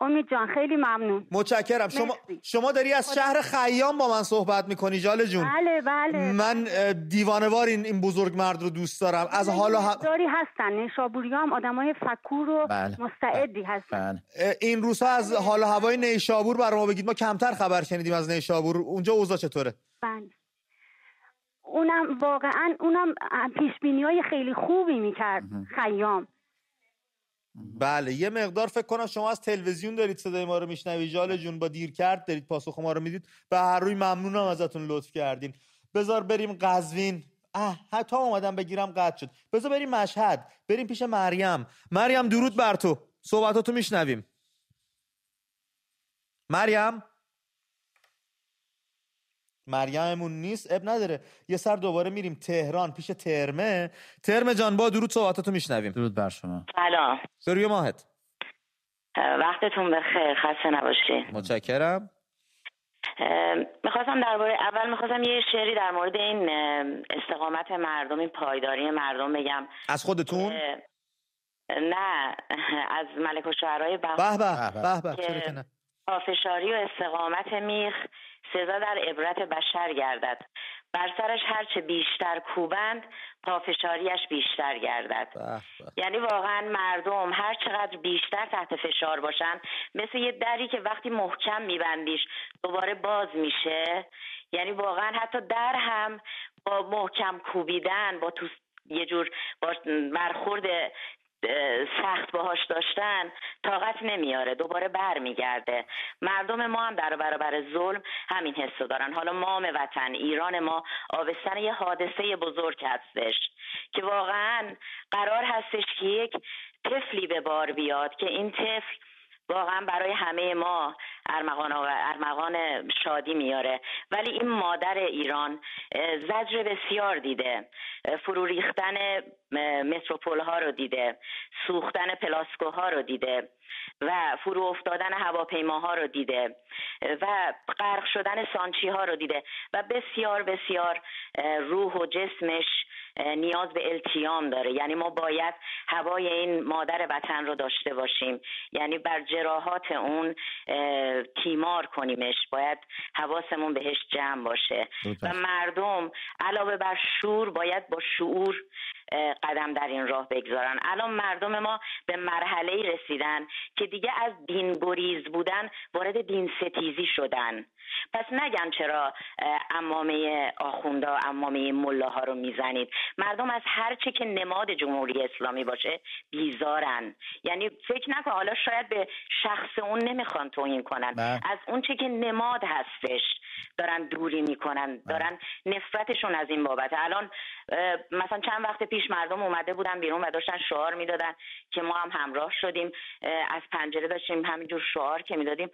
I: امید جان خیلی ممنون.
A: متشکرم. شما شما داری از شهر خیام با من صحبت می‌کنی جاله جون.
I: بله بله
A: من دیوانوار این این بزرگ مرد رو دوست دارم. از حالا ه...
I: داری هستن. نیشابوری هم آدمای فکور و بله. مستعدی هستن.
A: بله. این روزها از حال هوای نیشابور بر ما بگید. ما کمتر خبر شنیدیم از نیشابور. اونجا اوضاع چطوره؟
I: بله. اونم واقعا اونم پیش های خیلی خوبی می‌کرد خیام.
A: بله یه مقدار فکر کنم شما از تلویزیون دارید صدای ما رو میشنوی جال جون با دیر کرد دارید پاسخ ما رو می‌دید. به هر روی ممنونم ازتون لطف کردین. بذار بریم قزوین. اه حتی اومدم بگیرم قطع شد. بذار بریم مشهد. بریم پیش مریم. مریم درود بر تو. صحبتاتو میشنویم. مریم؟ مریممون نیست اب نداره. یه سر دوباره میریم تهران پیش ترمه. ترمه جان با درود صحبتاتو میشنویم.
B: درود بر شما.
J: سلام.
A: روی ماهت.
J: وقتتون بخیر خسته نباشین
A: متشکرم.
J: می‌خواستم درباره اول می‌خواستم یه شعری در مورد این استقامت مردم این پایداری مردم بگم.
A: از خودتون؟
J: نه از ملک و شعرهای
A: به به به به
J: پافشاری و استقامت میخ سزا در عبرت بشر گردد. بر سرش هرچه بیشتر کوبند پافشاریش بیشتر گردد. یعنی واقعا مردم هر چقدر بیشتر تحت فشار باشن مثل یه دری که وقتی محکم میبندیش دوباره باز میشه. یعنی واقعا حتی در هم با محکم کوبیدن با تو یه جور با برخورد سخت باهاش داشتن طاقت نمیاره دوباره برمیگرده. مردم ما هم در برابر ظلم همین حسو دارن. حالا مام وطن ایران ما آبستن یه حادثه بزرگ هستش که واقعا قرار هستش که یک طفلی به بار بیاد که این طفل واقعا برای همه ما ارمغان, ارمغان شادی میاره. ولی این مادر ایران زجر بسیار دیده. فرو ریختن متروپول ها رو دیده. سوختن پلاسکو ها رو دیده. و فرو افتادن هواپیماها رو دیده. و غرق شدن سانچی ها رو دیده. و بسیار بسیار روح و جسمش نیاز به التیام داره. یعنی ما باید هوای این مادر وطن رو داشته باشیم. یعنی بر جراحات اون تیمار کنیمش. باید حواسمون بهش جمع باشه. و مردم علاوه بر شور باید با شعور قدم در این راه بگذارن. الان مردم ما به مرحله رسیدن که دیگه از دین گریز بودن وارد دین ستیزی شدن. پس نگن چرا امامه آخوندا امامه ملاها رو می‌زنید. مردم از هر چه که نماد جمهوری اسلامی باشه بیزارن. یعنی فکر نکن حالا شاید به شخص اون نمی‌خوان توهین کنن. بله. از اون چه که نماد هستش. دارن دوری می‌کنن بله. دارن نفرتشون از این بابت الان مثلا چند وقت پیش مردم اومده بودن بیرون و داشتن شعار می‌دادن که ما هم همراه شدیم. از پنجره داشتیم همینجور شعار که می‌دادیم.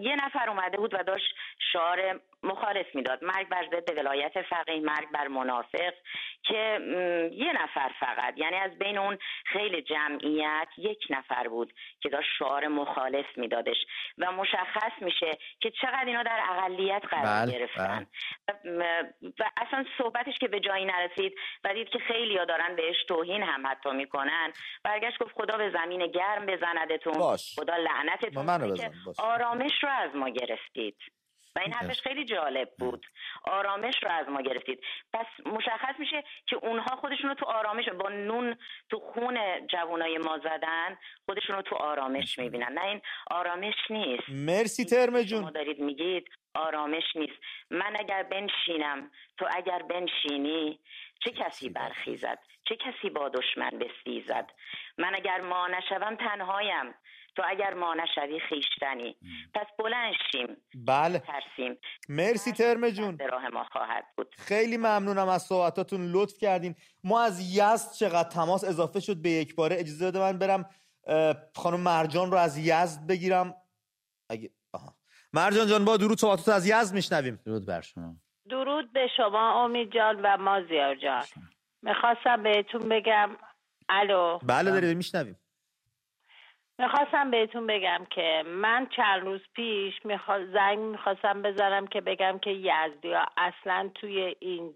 J: یه نفر اومده بود و داشت شعار مخالف می‌داد. مرگ بر ضد ولایت فقیه مرگ بر منافق که یه نفر فقط یعنی از بین اون خیلی جمعیت یک نفر بود که داشت شعار مخالف میدادش. و مشخص میشه که چقدر اینا در اقلیت قرار بل، گرفتن. بل. و اصلا صحبتش که به جایی نرسید و دید که خیلی ها دارن بهش توهین هم حتی می‌کنن. برگشت گفت خدا به زمین گرم بزندتون. باش. خدا لعنتتون آرامش رو از ما گرفتید. و این حرفش خیلی جالب بود. آرامش رو از ما گرفتید. پس مشخص میشه که اونها خودشون رو تو آرامش با نون تو خون جوانای ما زدن خودشون رو تو آرامش می‌بینن. نه این آرامش نیست.
A: مرسی ترم جون.
J: شما دارید میگید آرامش نیست. من اگر بنشینم تو اگر بنشینی چه کسی برخیزد؟ چه کسی با دشمن بستیزد من اگر ما نشوم تنهایم. تو اگر ما نشوی خیشتنی. پس بلند شیم
A: بله.
J: ترسیم.
A: مرسی ترم جون.
J: راه ما خواهد بود.
A: خیلی ممنونم از صحبتاتون. لطف کردین. ما از یزد چقدر تماس اضافه شد به یک باره. اجازه بده من برم خانم مرجان رو از یزد بگیرم. اگه آها. مرجان جان با درود صحبتات از یزد میشنویم.
B: درود بر شما.
K: درود به شما امید جان و مازیار جان. می‌خواستم بهتون بگم الو.
A: بله داریم میشنویم.
K: می‌خواستم بهتون بگم که من چند روز پیش میخوا... زنگ می‌خواستم بزنم که بگم که یزدی اصلا توی این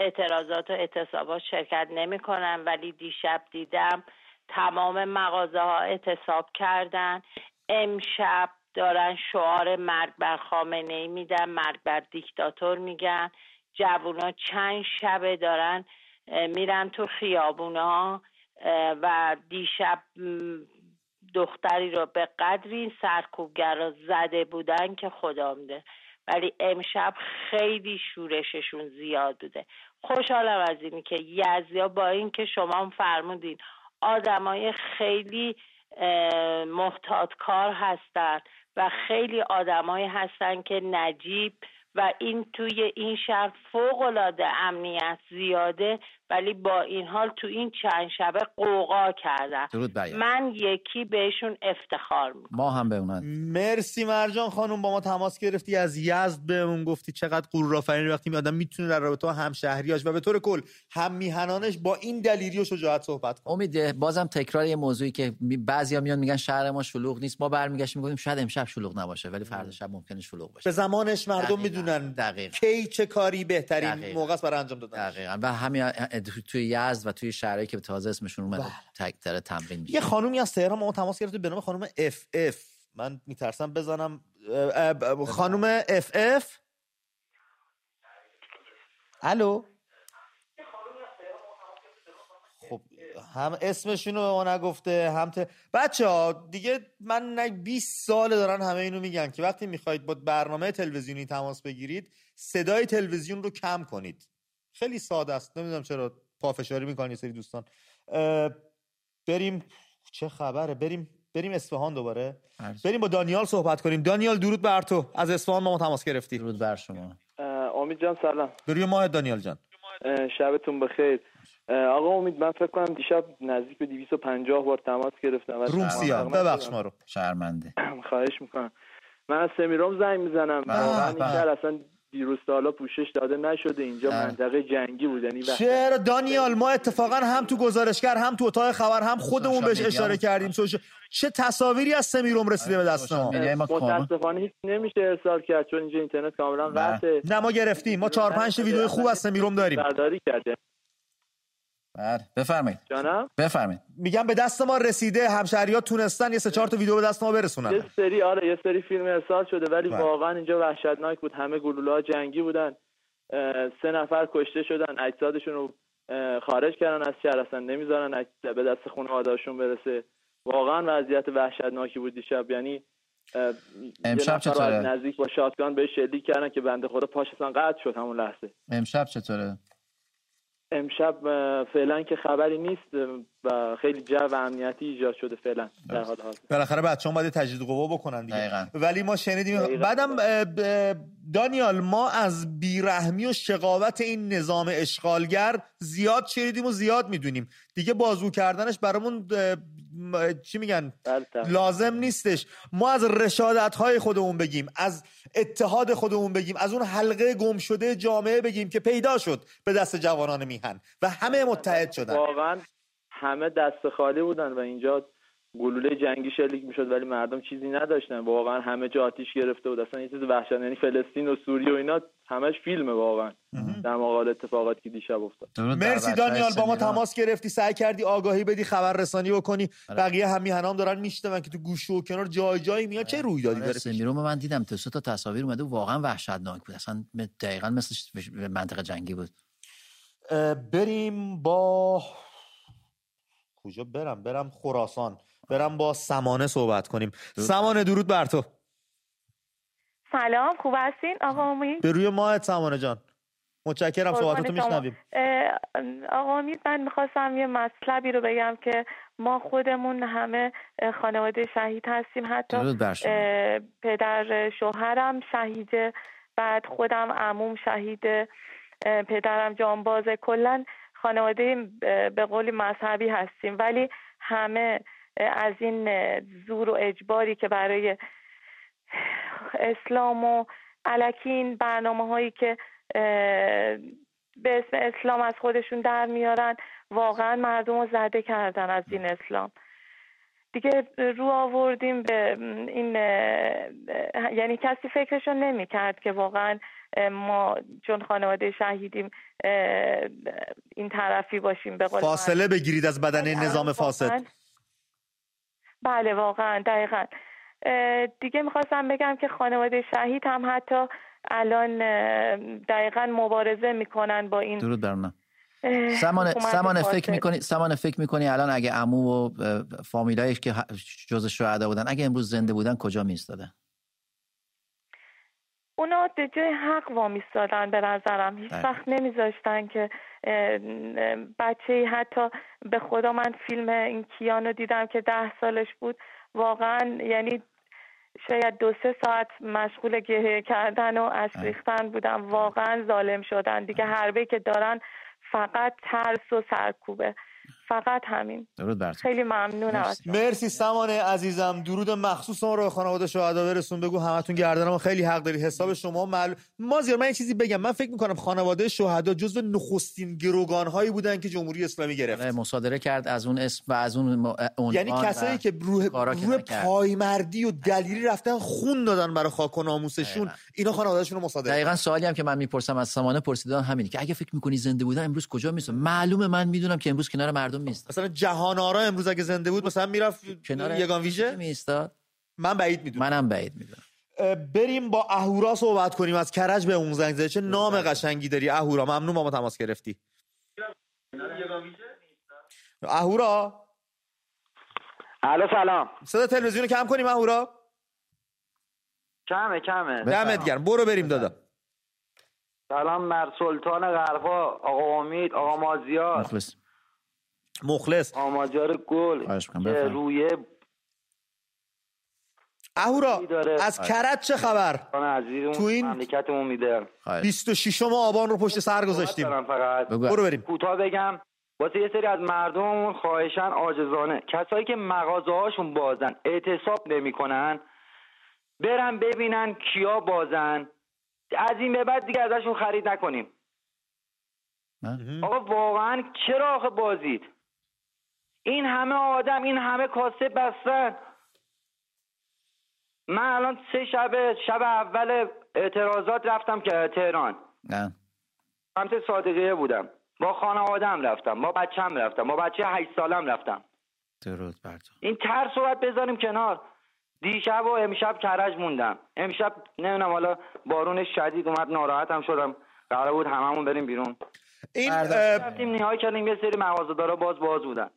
K: اعتراضات و اعتصابات شرکت نمی‌کنن ولی دیشب دیدم تمام مغازه ها اعتصاب کردن. امشب دارن شعار مرگ بر خامنه ای میدن مرگ بر دیکتاتور میگن. جوونا چند شبه دارن میرن تو خیابونا و دیشب دختری رو به قدری سرکوبگرا زده بودن که خدا میده ولی امشب خیلی شورششون زیاد بوده. خوشحالم از اینی که یزیا با اینکه شما فرمودین آدمای خیلی محتاط کار هستن و خیلی آدمایی هستن که نجیب و این توی این شهر فوق العاده امنیت زیاده ولی با این حال تو این چند شبه قوقا کردن. من یکی بهشون افتخار می‌کنم.
B: ما هم به اونان.
A: مرسی مرجان خانم با ما تماس گرفتی از یزد بهمون گفتی چقدر غرور وقتی میادم می‌تونه در رابطه هم شهریاش و به طور کل هم میهنانش با این دلیری و شجاعت صحبت کنه
B: امید بازم تکرار یه موضوعی که بعضیا میان میگن شهر ما شلوغ نیست. ما برمیگشتیم میگیم شاید امشب شلوغ نباشه ولی فردا شب ممکنه شلوغ باشه.
A: به زمانش مردم می‌دونن
B: دقیقاً.
A: کی چه کاری بهترین موقع است برای انجام دادن
B: دقیقاً. و همین توی یزد و توی شهرهایی که تازه اسمشون اومده بله. تک تمرین میشه.
A: یه خانومی از تهران ما تماس گرفته به نام خانم FF من میترسم بزنم. خانم FF الو؟ خب هم اسمشون رو نگفته هم ت... بچه ها دیگه من 20 سال دارن همه اینو میگن که وقتی می‌خواید با برنامه تلویزیونی تماس بگیرید صدای تلویزیون رو کم کنید. خیلی ساده است. نمی‌دونم چرا پافشاری می‌کنن یه سری دوستان. بریم چه خبره؟ بریم بریم اصفهان دوباره. بریم با دانیال صحبت کنیم. دانیال درود بر تو. از اصفهان ما تماس گرفتی.
B: درود بر شما.
H: امید جان سلام.
A: درود ماه دانیال جان.
H: شبتون بخیر. آقا امید من فکر کنم دیشب نزدیک به 250 بار تماس گرفتم.
A: روم سیاه. ببخش ما رو.
B: شرمنده. *coughs*
H: خواهش می‌کنم. من از سمیرام زنگ می‌زنم. واقعا این
L: دیروز حالا پوشش داده نشده اینجا منطقه جنگی بود یعنی
A: چرا دانیال ما اتفاقا هم تو گزارشگر هم تو اتاق خبر هم خودمون بهش اشاره کردیم. سوشا- چه تصاویری از سمیروم رسیده به دست ما؟
L: متاسفانه هیچ نمیشه ارسال کرد چون اینجا اینترنت کاملا قطعه
A: نه ما گرفتیم. ما چهار پنج تا ویدیو خوب از سمیروم داریم.
L: برداری کرده.
B: بله بفرمایید.
L: جانم؟
B: بفرمایید.
A: میگم به دست ما رسیده همشهریات تونستن یه سه چهار تا ویدیو به دست ما برسونن.
L: یه سری آره یه سری فیلم ارسال شده ولی
A: بله.
L: واقعا اینجا وحشتناک بود. همه گلوله ها جنگی بودن. سه نفر کشته شدن اجسادشون رو خارج کردن از شهر اصلا نمی‌ذارن به دست خانواده‌هاشون برسه. واقعا وضعیت وحشتناکی بود دیشب. یعنی
B: امشب چطوره؟
L: نزدیک با شاتگان بهش شلیک کردن که بنده خدا پاش اصلا قطع شد همون لحظه.
B: امشب چطوره؟
L: امشب فعلا که خبری نیست و خیلی جو امنیتی ایجاد شده فعلا در حال حاضر
A: بالاخره بچه‌ها باید تجدید قوا بکنن دیگه
B: دقیقاً.
A: ولی ما شنیدیم
L: دقیقاً.
A: بعدم دانیال ما از بیرحمی و شقاوت این نظام اشغالگر زیاد شنیدیم و زیاد می‌دونیم دیگه بازو کردنش برامون چی میگن؟
L: بله.
A: لازم نیستش. ما از رشادت های خودمون بگیم از اتحاد خودمون بگیم از اون حلقه گم شده جامعه بگیم که پیدا شد به دست جوانان میهن و همه متحد شدن.
L: واقعا همه دست خالی بودن و اینجا گلوله جنگی شلیک می‌شد ولی مردم چیزی نداشتن. واقعا همه جا آتیش گرفته بود. اصلا یه چیز وحشتناک یعنی فلسطین و سوریه و اینا همش فیلمه واقعا. در مقابل اتفاقاتی که دیشب افتاد.
A: مرسی دانیال با ما تماس گرفتی. سعی کردی آگاهی بدی خبررسانی بکنی. بقیه هم میهنام دارن میشنون که تو گوشه و کنار جای جایی میاد. چه رویدادی داره پیش؟
B: سمیروم من دیدم تا سه تا تصاویر اومده واقعا وحشتناک بود. اصلا دقیقا مثل منطقه جنگی بود.
A: بریم با کجا برم؟ برم خراسان. برم با سمانه صحبت کنیم. سمانه درود بر تو.
M: سلام خوب هستین آقا امید؟
A: به روی ماهت سمانه جان. متشکرم
M: شما.
A: میشنویم.
M: آقا امید من می‌خواستم یه مطلبی رو بگم که ما خودمون همه خانواده شهید هستیم. حتی پدر شوهرم شهیده بعد خودم عموم شهیده اه، پدرم جانبازه کلا خانواده به قولی مذهبی هستیم. ولی همه از این زور و اجباری که برای اسلام و علکی این برنامه هایی که به اسم اسلام از خودشون در میارن واقعا مردم رو زده کردن از دین اسلام دیگه رو آوردیم به این یعنی کسی فکرشو نمی کرد که واقعا ما چون خانواده شهیدیم این طرفی باشیم به قول
A: فاصله بگیرید از بدن نظام فاسد.
M: بله واقعا دقیقا. دیگه می‌خواستم بگم که خانواده شهید هم حتی الان دقیقا مبارزه می‌کنن با این
B: درود بر اونم
M: اه،
B: سمانه سمانه. فکر می‌کنی سمانه فکر می‌کنی الان اگه عمو و فامیلایش که جز شهدا بودن اگه امروز زنده بودن کجا میستاده
M: اونا به جای حق وامیستادن به نظرم. هیچ
B: دقیقا.
M: وقت نمیذاشتن که بچه حتی به خدا من فیلم این کیانو دیدم که ده سالش بود. واقعا یعنی شاید دو سه ساعت مشغول گریه کردن و اشک ریختن بودم. واقعا ظالم شدن. دیگه حربه که دارن فقط ترس و سرکوبه. فقط همین.
B: درود بر تو.
M: خیلی ممنونم از
A: مرسی سمانه عزیزم. درود مخصوص ما رو به خانواده شهدا برسون. بگو همتون گردن ما خیلی حق داری حساب شما معلوم مازیار من یه چیزی بگم. من فکر می‌کنم خانواده شهدا جزو نخستین گروگان هایی بودن که جمهوری اسلامی گرفت.
B: مصادره کرد از اون اسم و از اون عنوان
A: یعنی
B: و
A: کسایی که روح, روح. پایمردی و دلیری رفتن خون دادن برای خاک و ناموسشون. اینا خانوادهشون رو مصادره
B: دقیقا سوالی هم که من می‌پرسم از سمانه پرسیدن همینه که اگه فکر می‌کنی زنده بودن امروز کجا میستن معلومه من می‌دونم که امروز کنار مردم نیست
A: مثلا جهان آرا امروز اگه زنده بود مثلا می‌رفت
B: کنار
A: یگان ویژه؟
B: میستاد
A: من بعید می‌دونم.
B: منم بعید می‌دونم.
A: بریم با اهورا صحبت کنیم. از کرج به اون زنگ زده. چه نام قشنگی داری اهورا؟ ممنون با ما تماس گرفتی. اهورا؟
N: الو سلام.
A: صدا تلویزیون کم کنیم اهورا؟
N: کمه کمه.
A: دمت گرم. برو بریم دادا.
N: سلام مر سلطان غربا آقا امید آقا مازیار.
B: مخلص
A: مخلص.
N: آقا مازیار گل. روی
A: اهورا از کرج چه خبر؟ تو این
N: مملکتمون میده.
A: 26 آبان رو پشت سر گذاشتیم. برو بریم.
N: کوتاه بگم واسه یه سری از مردممون خواهشن عاجزانه. کسایی که مغازه هاشون بازن اعتصاب نمی‌کنن برن ببینن کیا بازن. از این به بعد دیگه ازشون خرید نکنیم. آقا واقعا چرا آخه بازید؟ این همه آدم این همه کاسه بستن. من الان سه شب شب اول اعتراضات رفتم که تهران.
B: نه.
N: سمت صادقیه بودم. با خانوادم رفتم با بچم رفتم با بچه هشت سالم رفتم.
B: درود بر تو.
N: این ترس رو باید بذاریم کنار. دیشب و امشب کرج موندم. امشب نمی‌دونم حالا بارون شدید اومد ناراحتم شدم. قرار بود هممون بریم بیرون.
A: این
N: رفتیم نهایی کردیم یه سری مغازه‌دارا باز باز بودن.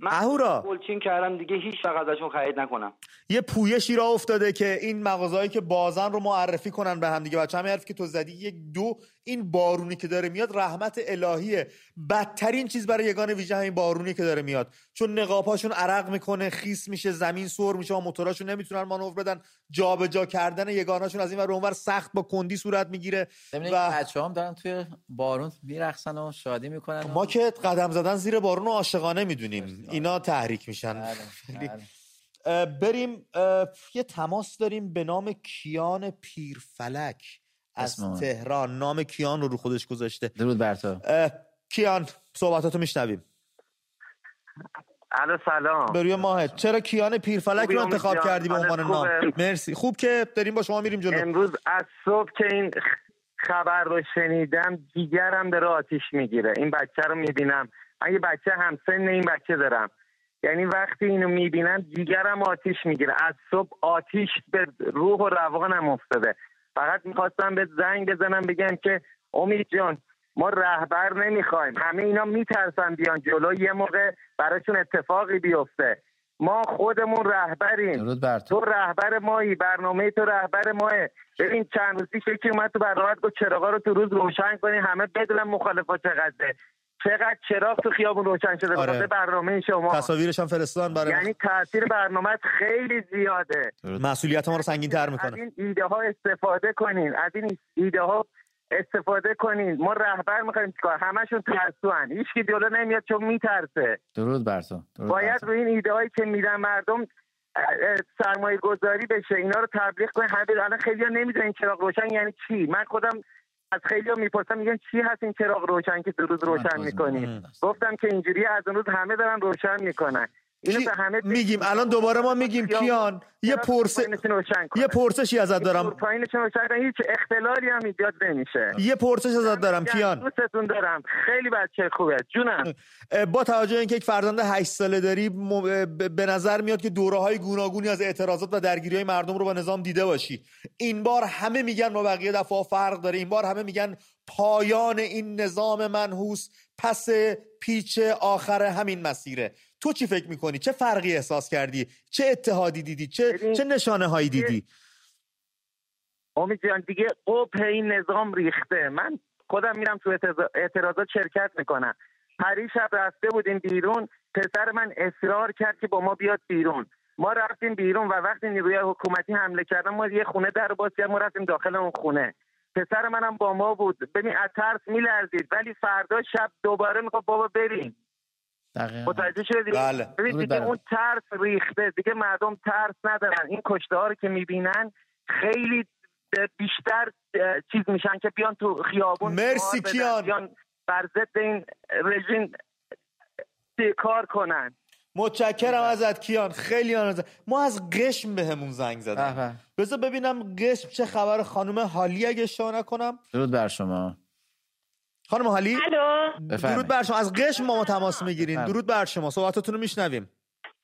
N: من
A: اهورا.
N: گلچین کردم دیگه هیچ وقت ازشون خرید نکنم.
A: یه پویشی را افتاده که این مغازهایی که بازن رو معرفی کنن به هم دیگه. بچه همین حرف که تو زدی یک دو این بارونی که داره میاد رحمت الهیه. بدترین چیز برای یگان ویژه همین بارونی که داره میاد. چون نقابهاشون عرق می‌کنه خیس میشه زمین سر میشه و موتوراشون نمی‌تونن مانور بدن. جابجا کردن یگاناشون از این ور اونور سخت با کندی صورت می‌گیره و
B: بچه هم دارن توی بارون میرقصن و شادی می‌کنن. و...
A: ما که قدم زدن زیر بارون رو عاشقانه می‌دونیم. اینا تحریک میشن.
B: بله.
A: اه، بریم یه تماس داریم به نام کیان پیرفلک از. تهران. نام کیان رو رو خودش گذاشته.
B: درود بر تو.
A: کیان صحبتاتو میشنویم.
O: الو سلام.
A: به روی ماهت. چرا کیان پیرفلک رو انتخاب؟ کردی به
O: حالت
A: عنوان نام؟ مرسی. خوب که داریم با شما میریم جلو.
O: امروز از صبح که این خبر رو شنیدم دیگرم داره آتیش می‌گیره. این بچه رو می‌بینم. من یه بچه همسن این بچه دارم. یعنی وقتی اینو می‌بینم دیگرم آتیش می‌گیره. از صبح آتیش به روح و روانم افتاده. فقط می‌خواستم به زنگ بزنم بگم که امید جان ما رهبر نمی‌خوایم. همه اینا میترسن بیان جلو. یه موقع براشون اتفاقی بیفته. ما خودمون رهبریم.
B: تو.
O: رهبر مایی. برنامه تو رهبر ماه. ببین چند روز پیش یکی اومد تو برنامه گفت چراغا رو تو روز روشن کنین همه بدونن مخالفا چقدره. چقدر چراغ تو خیابون روشن شده
A: آره.
O: برنامه شما.
A: تصاویرش هم فرستادن برای.
O: یعنی تاثیر برنامه خیلی زیاده.
A: مسئولیت ما رو سنگین تر
O: از
A: می‌کنه
O: این ایده ها استفاده کنین. از این ایده ها استفاده کنین. ما رهبر می‌خوایم چیکار؟ همشون ترسوان. هیچ کی جلو نمیاد چون میترسه.
B: درود بر تو.
O: باید. روی این ایده هایی که میدن مردم سرمایه گذاری بشه. اینا رو تبلیغ کنین. همه الان خیلی ها نمی‌دونن چراغ روشن یعنی چی. من خودم از خیلی می‌پرسم میگن چی هست این چراغ روشن که دو روز روشن می‌کنین گفتم که اینجوری از اون روز همه دارن روشن می‌کنن. اینو به همه
A: میگیم الان دوباره ما میگیم کیان یه پرسه یه پرسشی ازت دارم.
O: پایینشون روشن کنن هیچ اختلالی هم ایجاد نمیشه.
A: یه پرسش ازت دارم کیان.
O: دوستتون دارم. خیلی بچه خوبه. جونم.
A: با توجه به اینکه یک فرزند 8 ساله داری م- به نظر میاد که دوره های گوناگونی از اعتراضات و درگیری های مردم رو با نظام دیده باشی. این بار همه میگن با بقیه دفعه فرق داره. این بار همه میگن پایان این نظام منحوس پس پیچ آخر همین مسیره. تو چی فکر می‌کنی؟ چه فرقی احساس کردی؟ چه اتحادی دیدی؟ چه چه نشانه هایی دیدی؟
O: امید جان دیگه قبح این نظام ریخته. من خودم میرم تو اعتراض- اعتراضات شرکت می‌کنم. پری شب رفته بودیم بیرون. پسر من اصرار کرد که با ما بیاد بیرون. ما رفتیم بیرون و وقتی نیروی حکومتی حمله کردن ما یه خونه در باز کردیم ما رفتیم داخل اون خونه. پسر منم با ما بود. ببین از ترس میلرزید ولی فردا شب دوباره می‌خواد بابا بریم.
B: دقیقاً.
O: متوجه شدی؟
A: بله.
O: دیگه
B: بر-
O: اون ترس ریخته. دیگه مردم ترس ندارن. این کشته ها رو که می‌بینن خیلی بیشتر چیز میشن که بیان تو خیابون
A: مرسی کیان.
O: بیان بر ضد این رژیم کار کنن.
A: متشکرم ازت کیان. خیلی ازت ما از قشم بهمون زنگ
B: به
A: زدن. بذار ببینم قشم چه خبر خانم حالی اگه اشتباه نکنم.
B: درود بر شما.
A: خانم حالی. درود بر شما. از قشم ما تماس می‌گیرین. درود بر شما. صحبتاتون رو میشنویم.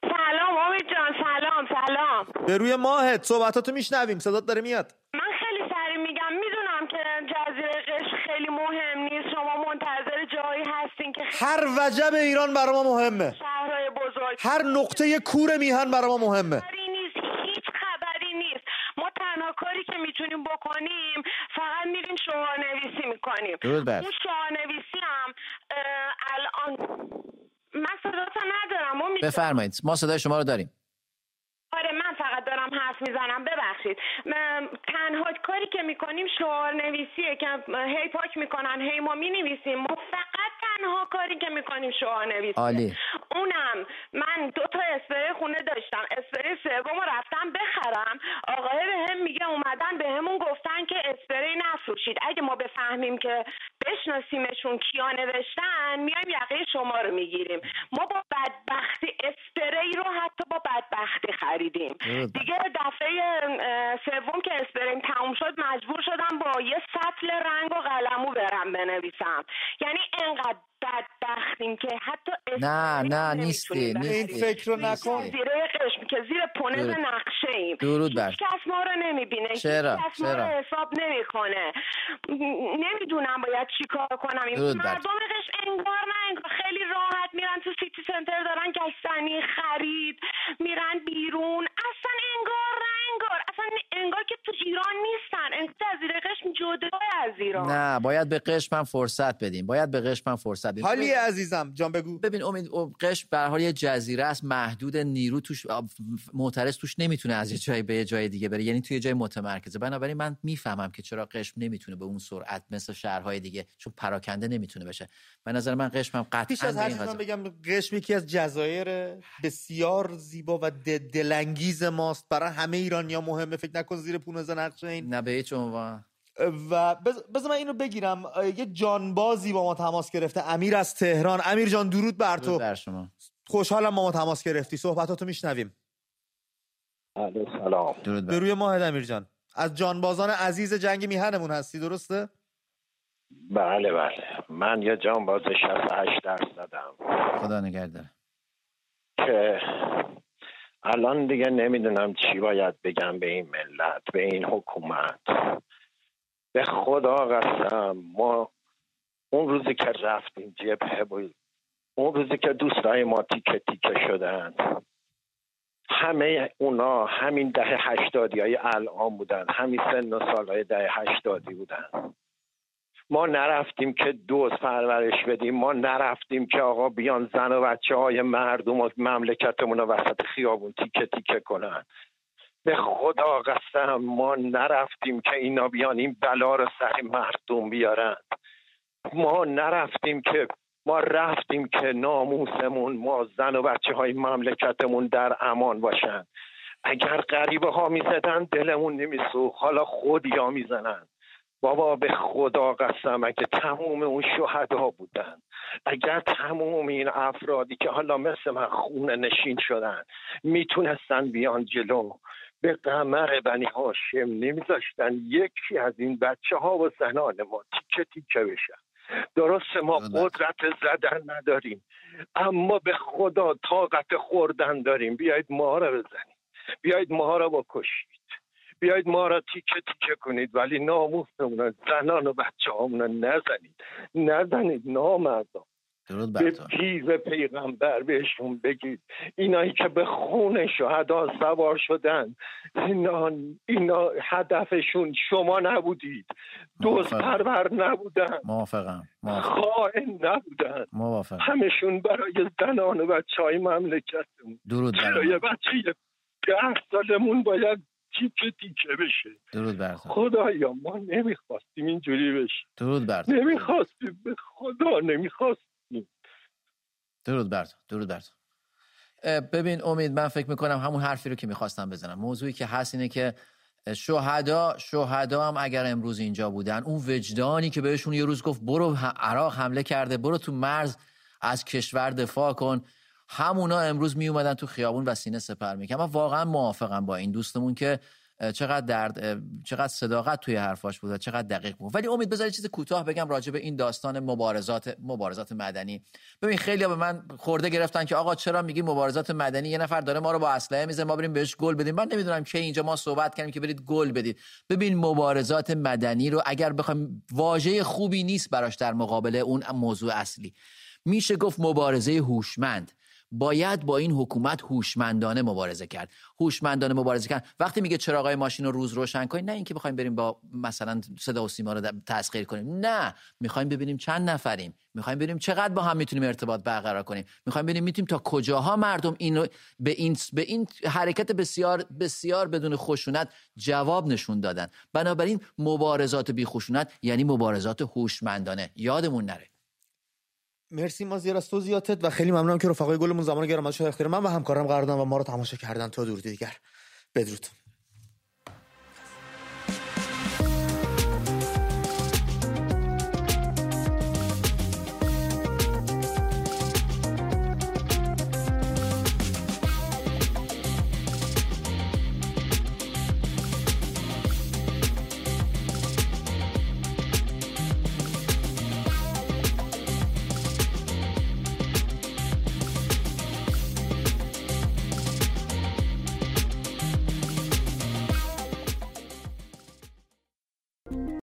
K: سلام امید جان. سلام سلام.
A: به روی ماهت صحبتاتو میشنویم. صدات داره میاد.
K: من خیلی سریع میگم. می‌دونم که جزیره قشم خیلی مهم نیست. شما منتظر جایی هستین که خیلی
A: هر وجب ایران برا ما مهمه.
K: شهرهای بزرگ.
A: هر نقطه کور میهن برا ما مهمه.
K: خبری نیست. هیچ خبری نیست. ما تنها کاری که می‌تونیم بکنیم فقط میریم شعار نویسی می‌کنیم.
B: درود بر.
K: اون شعار نویسی هم اه، الان من صداتو ندارم امید جان.
B: بفرمایید. ما صدای شما رو داریم.
K: آره من فقط دارم حرف می‌زنم. ببخشید. تنها کاری که می‌کنیم شعار نویسیه که هی پاک می‌کنن هی ما می‌نویسیم. ما فقط تنها کاری که می‌کنیم شعار نویسیه
B: عالی.
K: اونم من دو تا اسپری خونه داشتم. اسپری سوم رفتم بخرم. آقای به هم میگه اومدن به همون گفتن که اسپری نفروش
P: میشید اگه ما بفهمیم که بشناسیمشون کیا نوشتن میایم یقه شما رو می‌گیریم. ما با بدبختی اسپری رو حتی با بدبختی خریدیم دیگه دفعه سوم که اسپریم تموم شد مجبور شدم با یه سطل رنگ و قلمو برم بنویسم یعنی انقدر بدبختیم که حتی
B: نه نه نیستی
A: این فکر رو. نکن
P: زیر قشم که زیر پنز
B: درود.
P: نقشه ایم
B: درود بر
P: هیچ کس ما رو نمی‌بینه
B: چرا؟
P: کس ما رو
B: چرا؟
P: حساب نمی‌کنه نمی‌دونم باید چی کار کنم این. مردم قشم انگار نه انگار خیلی راحت میرن تو سیتی سنتر دارن گشتنی خرید میرن بیرون. اصلا انگار انگار اصلا انگار که تو ایران نیستن. انگار جزیره قشم جدا از ایران.
B: نه باید به قشم هم فرصت بدیم. باید به قشم هم فرصت بدیم.
A: حالی عزیزم جان بگو.
B: ببین امید قشم به هر حال یه جزیره است. محدود نیرو توش معترض توش نمی‌تونه از یه جایی به یه جای دیگه بره. یعنی توی یه جای متمرکزه. بنابراین من می‌فهمم که چرا قشم نمی‌تونه به اون سرعت مثل شهرهای دیگه چون پراکنده نمی‌تونه بشه. به نظر من قشم هم قطعا
A: پیش از هر بگم قشم یکی از جزایر بسیار زیبا و دلانگیز ماست. برای همه ایرانیا مهمه فکر نکن زیر پونز نقشه این.
B: نه به هیچ عنوان.
A: و بذار من اینو بگیرم. یه جانبازی با ما تماس گرفته امیر از تهران. امیر جان درود بر تو.
B: درود بر شما.
A: خوشحالم با ما تماس گرفتی. صحبتاتو میشنویم.
Q: سلام.
B: درود
A: به روی ماه امیر جان. از جانبازان عزیز جنگ میهنمون هستی درسته؟
Q: بله بله. من یه جانباز 68 درصدم.
B: خدا نگهدار.
Q: که الان دیگه نمی‌دونم چی باید بگم به این ملت به این حکومت. به خدا قسم ما اون روزی که رفتیم جبهه بود اون روزی که دوستای ما تیکه تیکه شدن همه اونا همین دهه هشتادی های الان بودن همین سن و سالهای دهه هشتادی بودن. ما نرفتیم که دوز پرورش بدیم. ما نرفتیم که آقا بیان زن و بچه های مردم و مملکتمون رو وسط خیابون تیکه تیکه کنن. به خدا قسم ما نرفتیم که اینا بیان این بلا رو سر مردم بیارن. ما نرفتیم که ما رفتیم که ناموسمون ما زن و بچه های مملکتمون در امان باشن. اگر غریبه ها می‌زدن دلمون نمیسوخت. حالا خودیا می‌زنن. بابا به خدا قسم اگه تموم اون شهدا بودن اگر تموم این افرادی که حالا مثل من خونه نشین شدن می‌تونستن بیان جلو. به قمر بنی هاشم نمیذاشتن یکی از این بچه ها و زنان ما تیکه تیکه بشن. درست ما قدرت زدن نداریم اما به خدا طاقت خوردن داریم. بیایید ما را بزنید بیایید ما را بکشید بیایید ما را تیکه تیکه کنید ولی ناموسمون زنان و بچه همون نزنید. نزنید نامردم به پیر پیغمبر بهشون بگید. اینایی که به خون شهدا سوار شدن اینا, اینا هدفشون شما نبودید. دوست پرور نبودن.
B: موافقم.
Q: خائن نبودن.
B: موافقم.
Q: همشون برای زنان و بچه های مملکتمون.
B: درود بر
Q: برای بچه ده سالمون باید تیکه تیکه بشه
B: درود بر.
Q: خدایا ما نمی‌خواستیم اینجوری بشه
B: درود بر.
Q: نمی‌خواستیم به خدا نمی‌خواستیم
B: درود بر. درود بر ببین امید من فکر می‌کنم همون حرفی رو که می‌خواستم بزنم موضوعی که هست اینه که شهدا شهدا هم اگر امروز اینجا بودن اون وجدانی که بهشون یه روز گفت برو عراق حمله کرده برو تو مرز از کشور دفاع کن همونا امروز می اومدن تو خیابون و سینه سپر می‌کنن من واقعا موافقم با این دوستمون که چقدر درد چقدر صداقت توی حرفاش بود و چقدر دقیق بود. ولی امید بذار یه چیز کوتاه بگم راجع به این داستان مبارزات مبارزات مدنی. ببین خیلی به من خورده گرفتن که آقا چرا میگی مبارزات مدنی؟ یه نفر داره ما رو با اسلحه می‌زنه ما بریم بهش گل بدیم. من نمی‌دونم که اینجا ما صحبت کردیم که برید گل بدید. ببین مبارزات مدنی رو اگر بخوایم واژه خوبی نیست براش در مقابل اون موضوع اصلی. میشه گفت مبارزه هوشمند. باید با این حکومت هوشمندانه مبارزه کرد. هوشمندانه مبارزه کرد. وقتی میگه چراغای ماشین رو روز روشن کنید نه اینکه بخوایم بریم با مثلا صدا و سیما رو تسخیر کنیم. نه. می‌خوایم ببینیم چند نفریم. می‌خوایم ببینیم چقدر با هم می‌تونیم ارتباط برقرار کنیم. می‌خوایم ببینیم می‌تونیم تا کجاها مردم اینو به این به این حرکت بسیار بسیار بدون خشونت جواب نشون دادن. بنابراین مبارزات بی خشونت یعنی مبارزات هوشمندانه. یادمون نره.
A: مرسی مازیار از توضیحاتت و خیلی ممنونم که رفقای گلمون زمان گرم از اختیار من و همکارم قرار و ما رو تماشا کردن. تا دور دیگر. بدرود.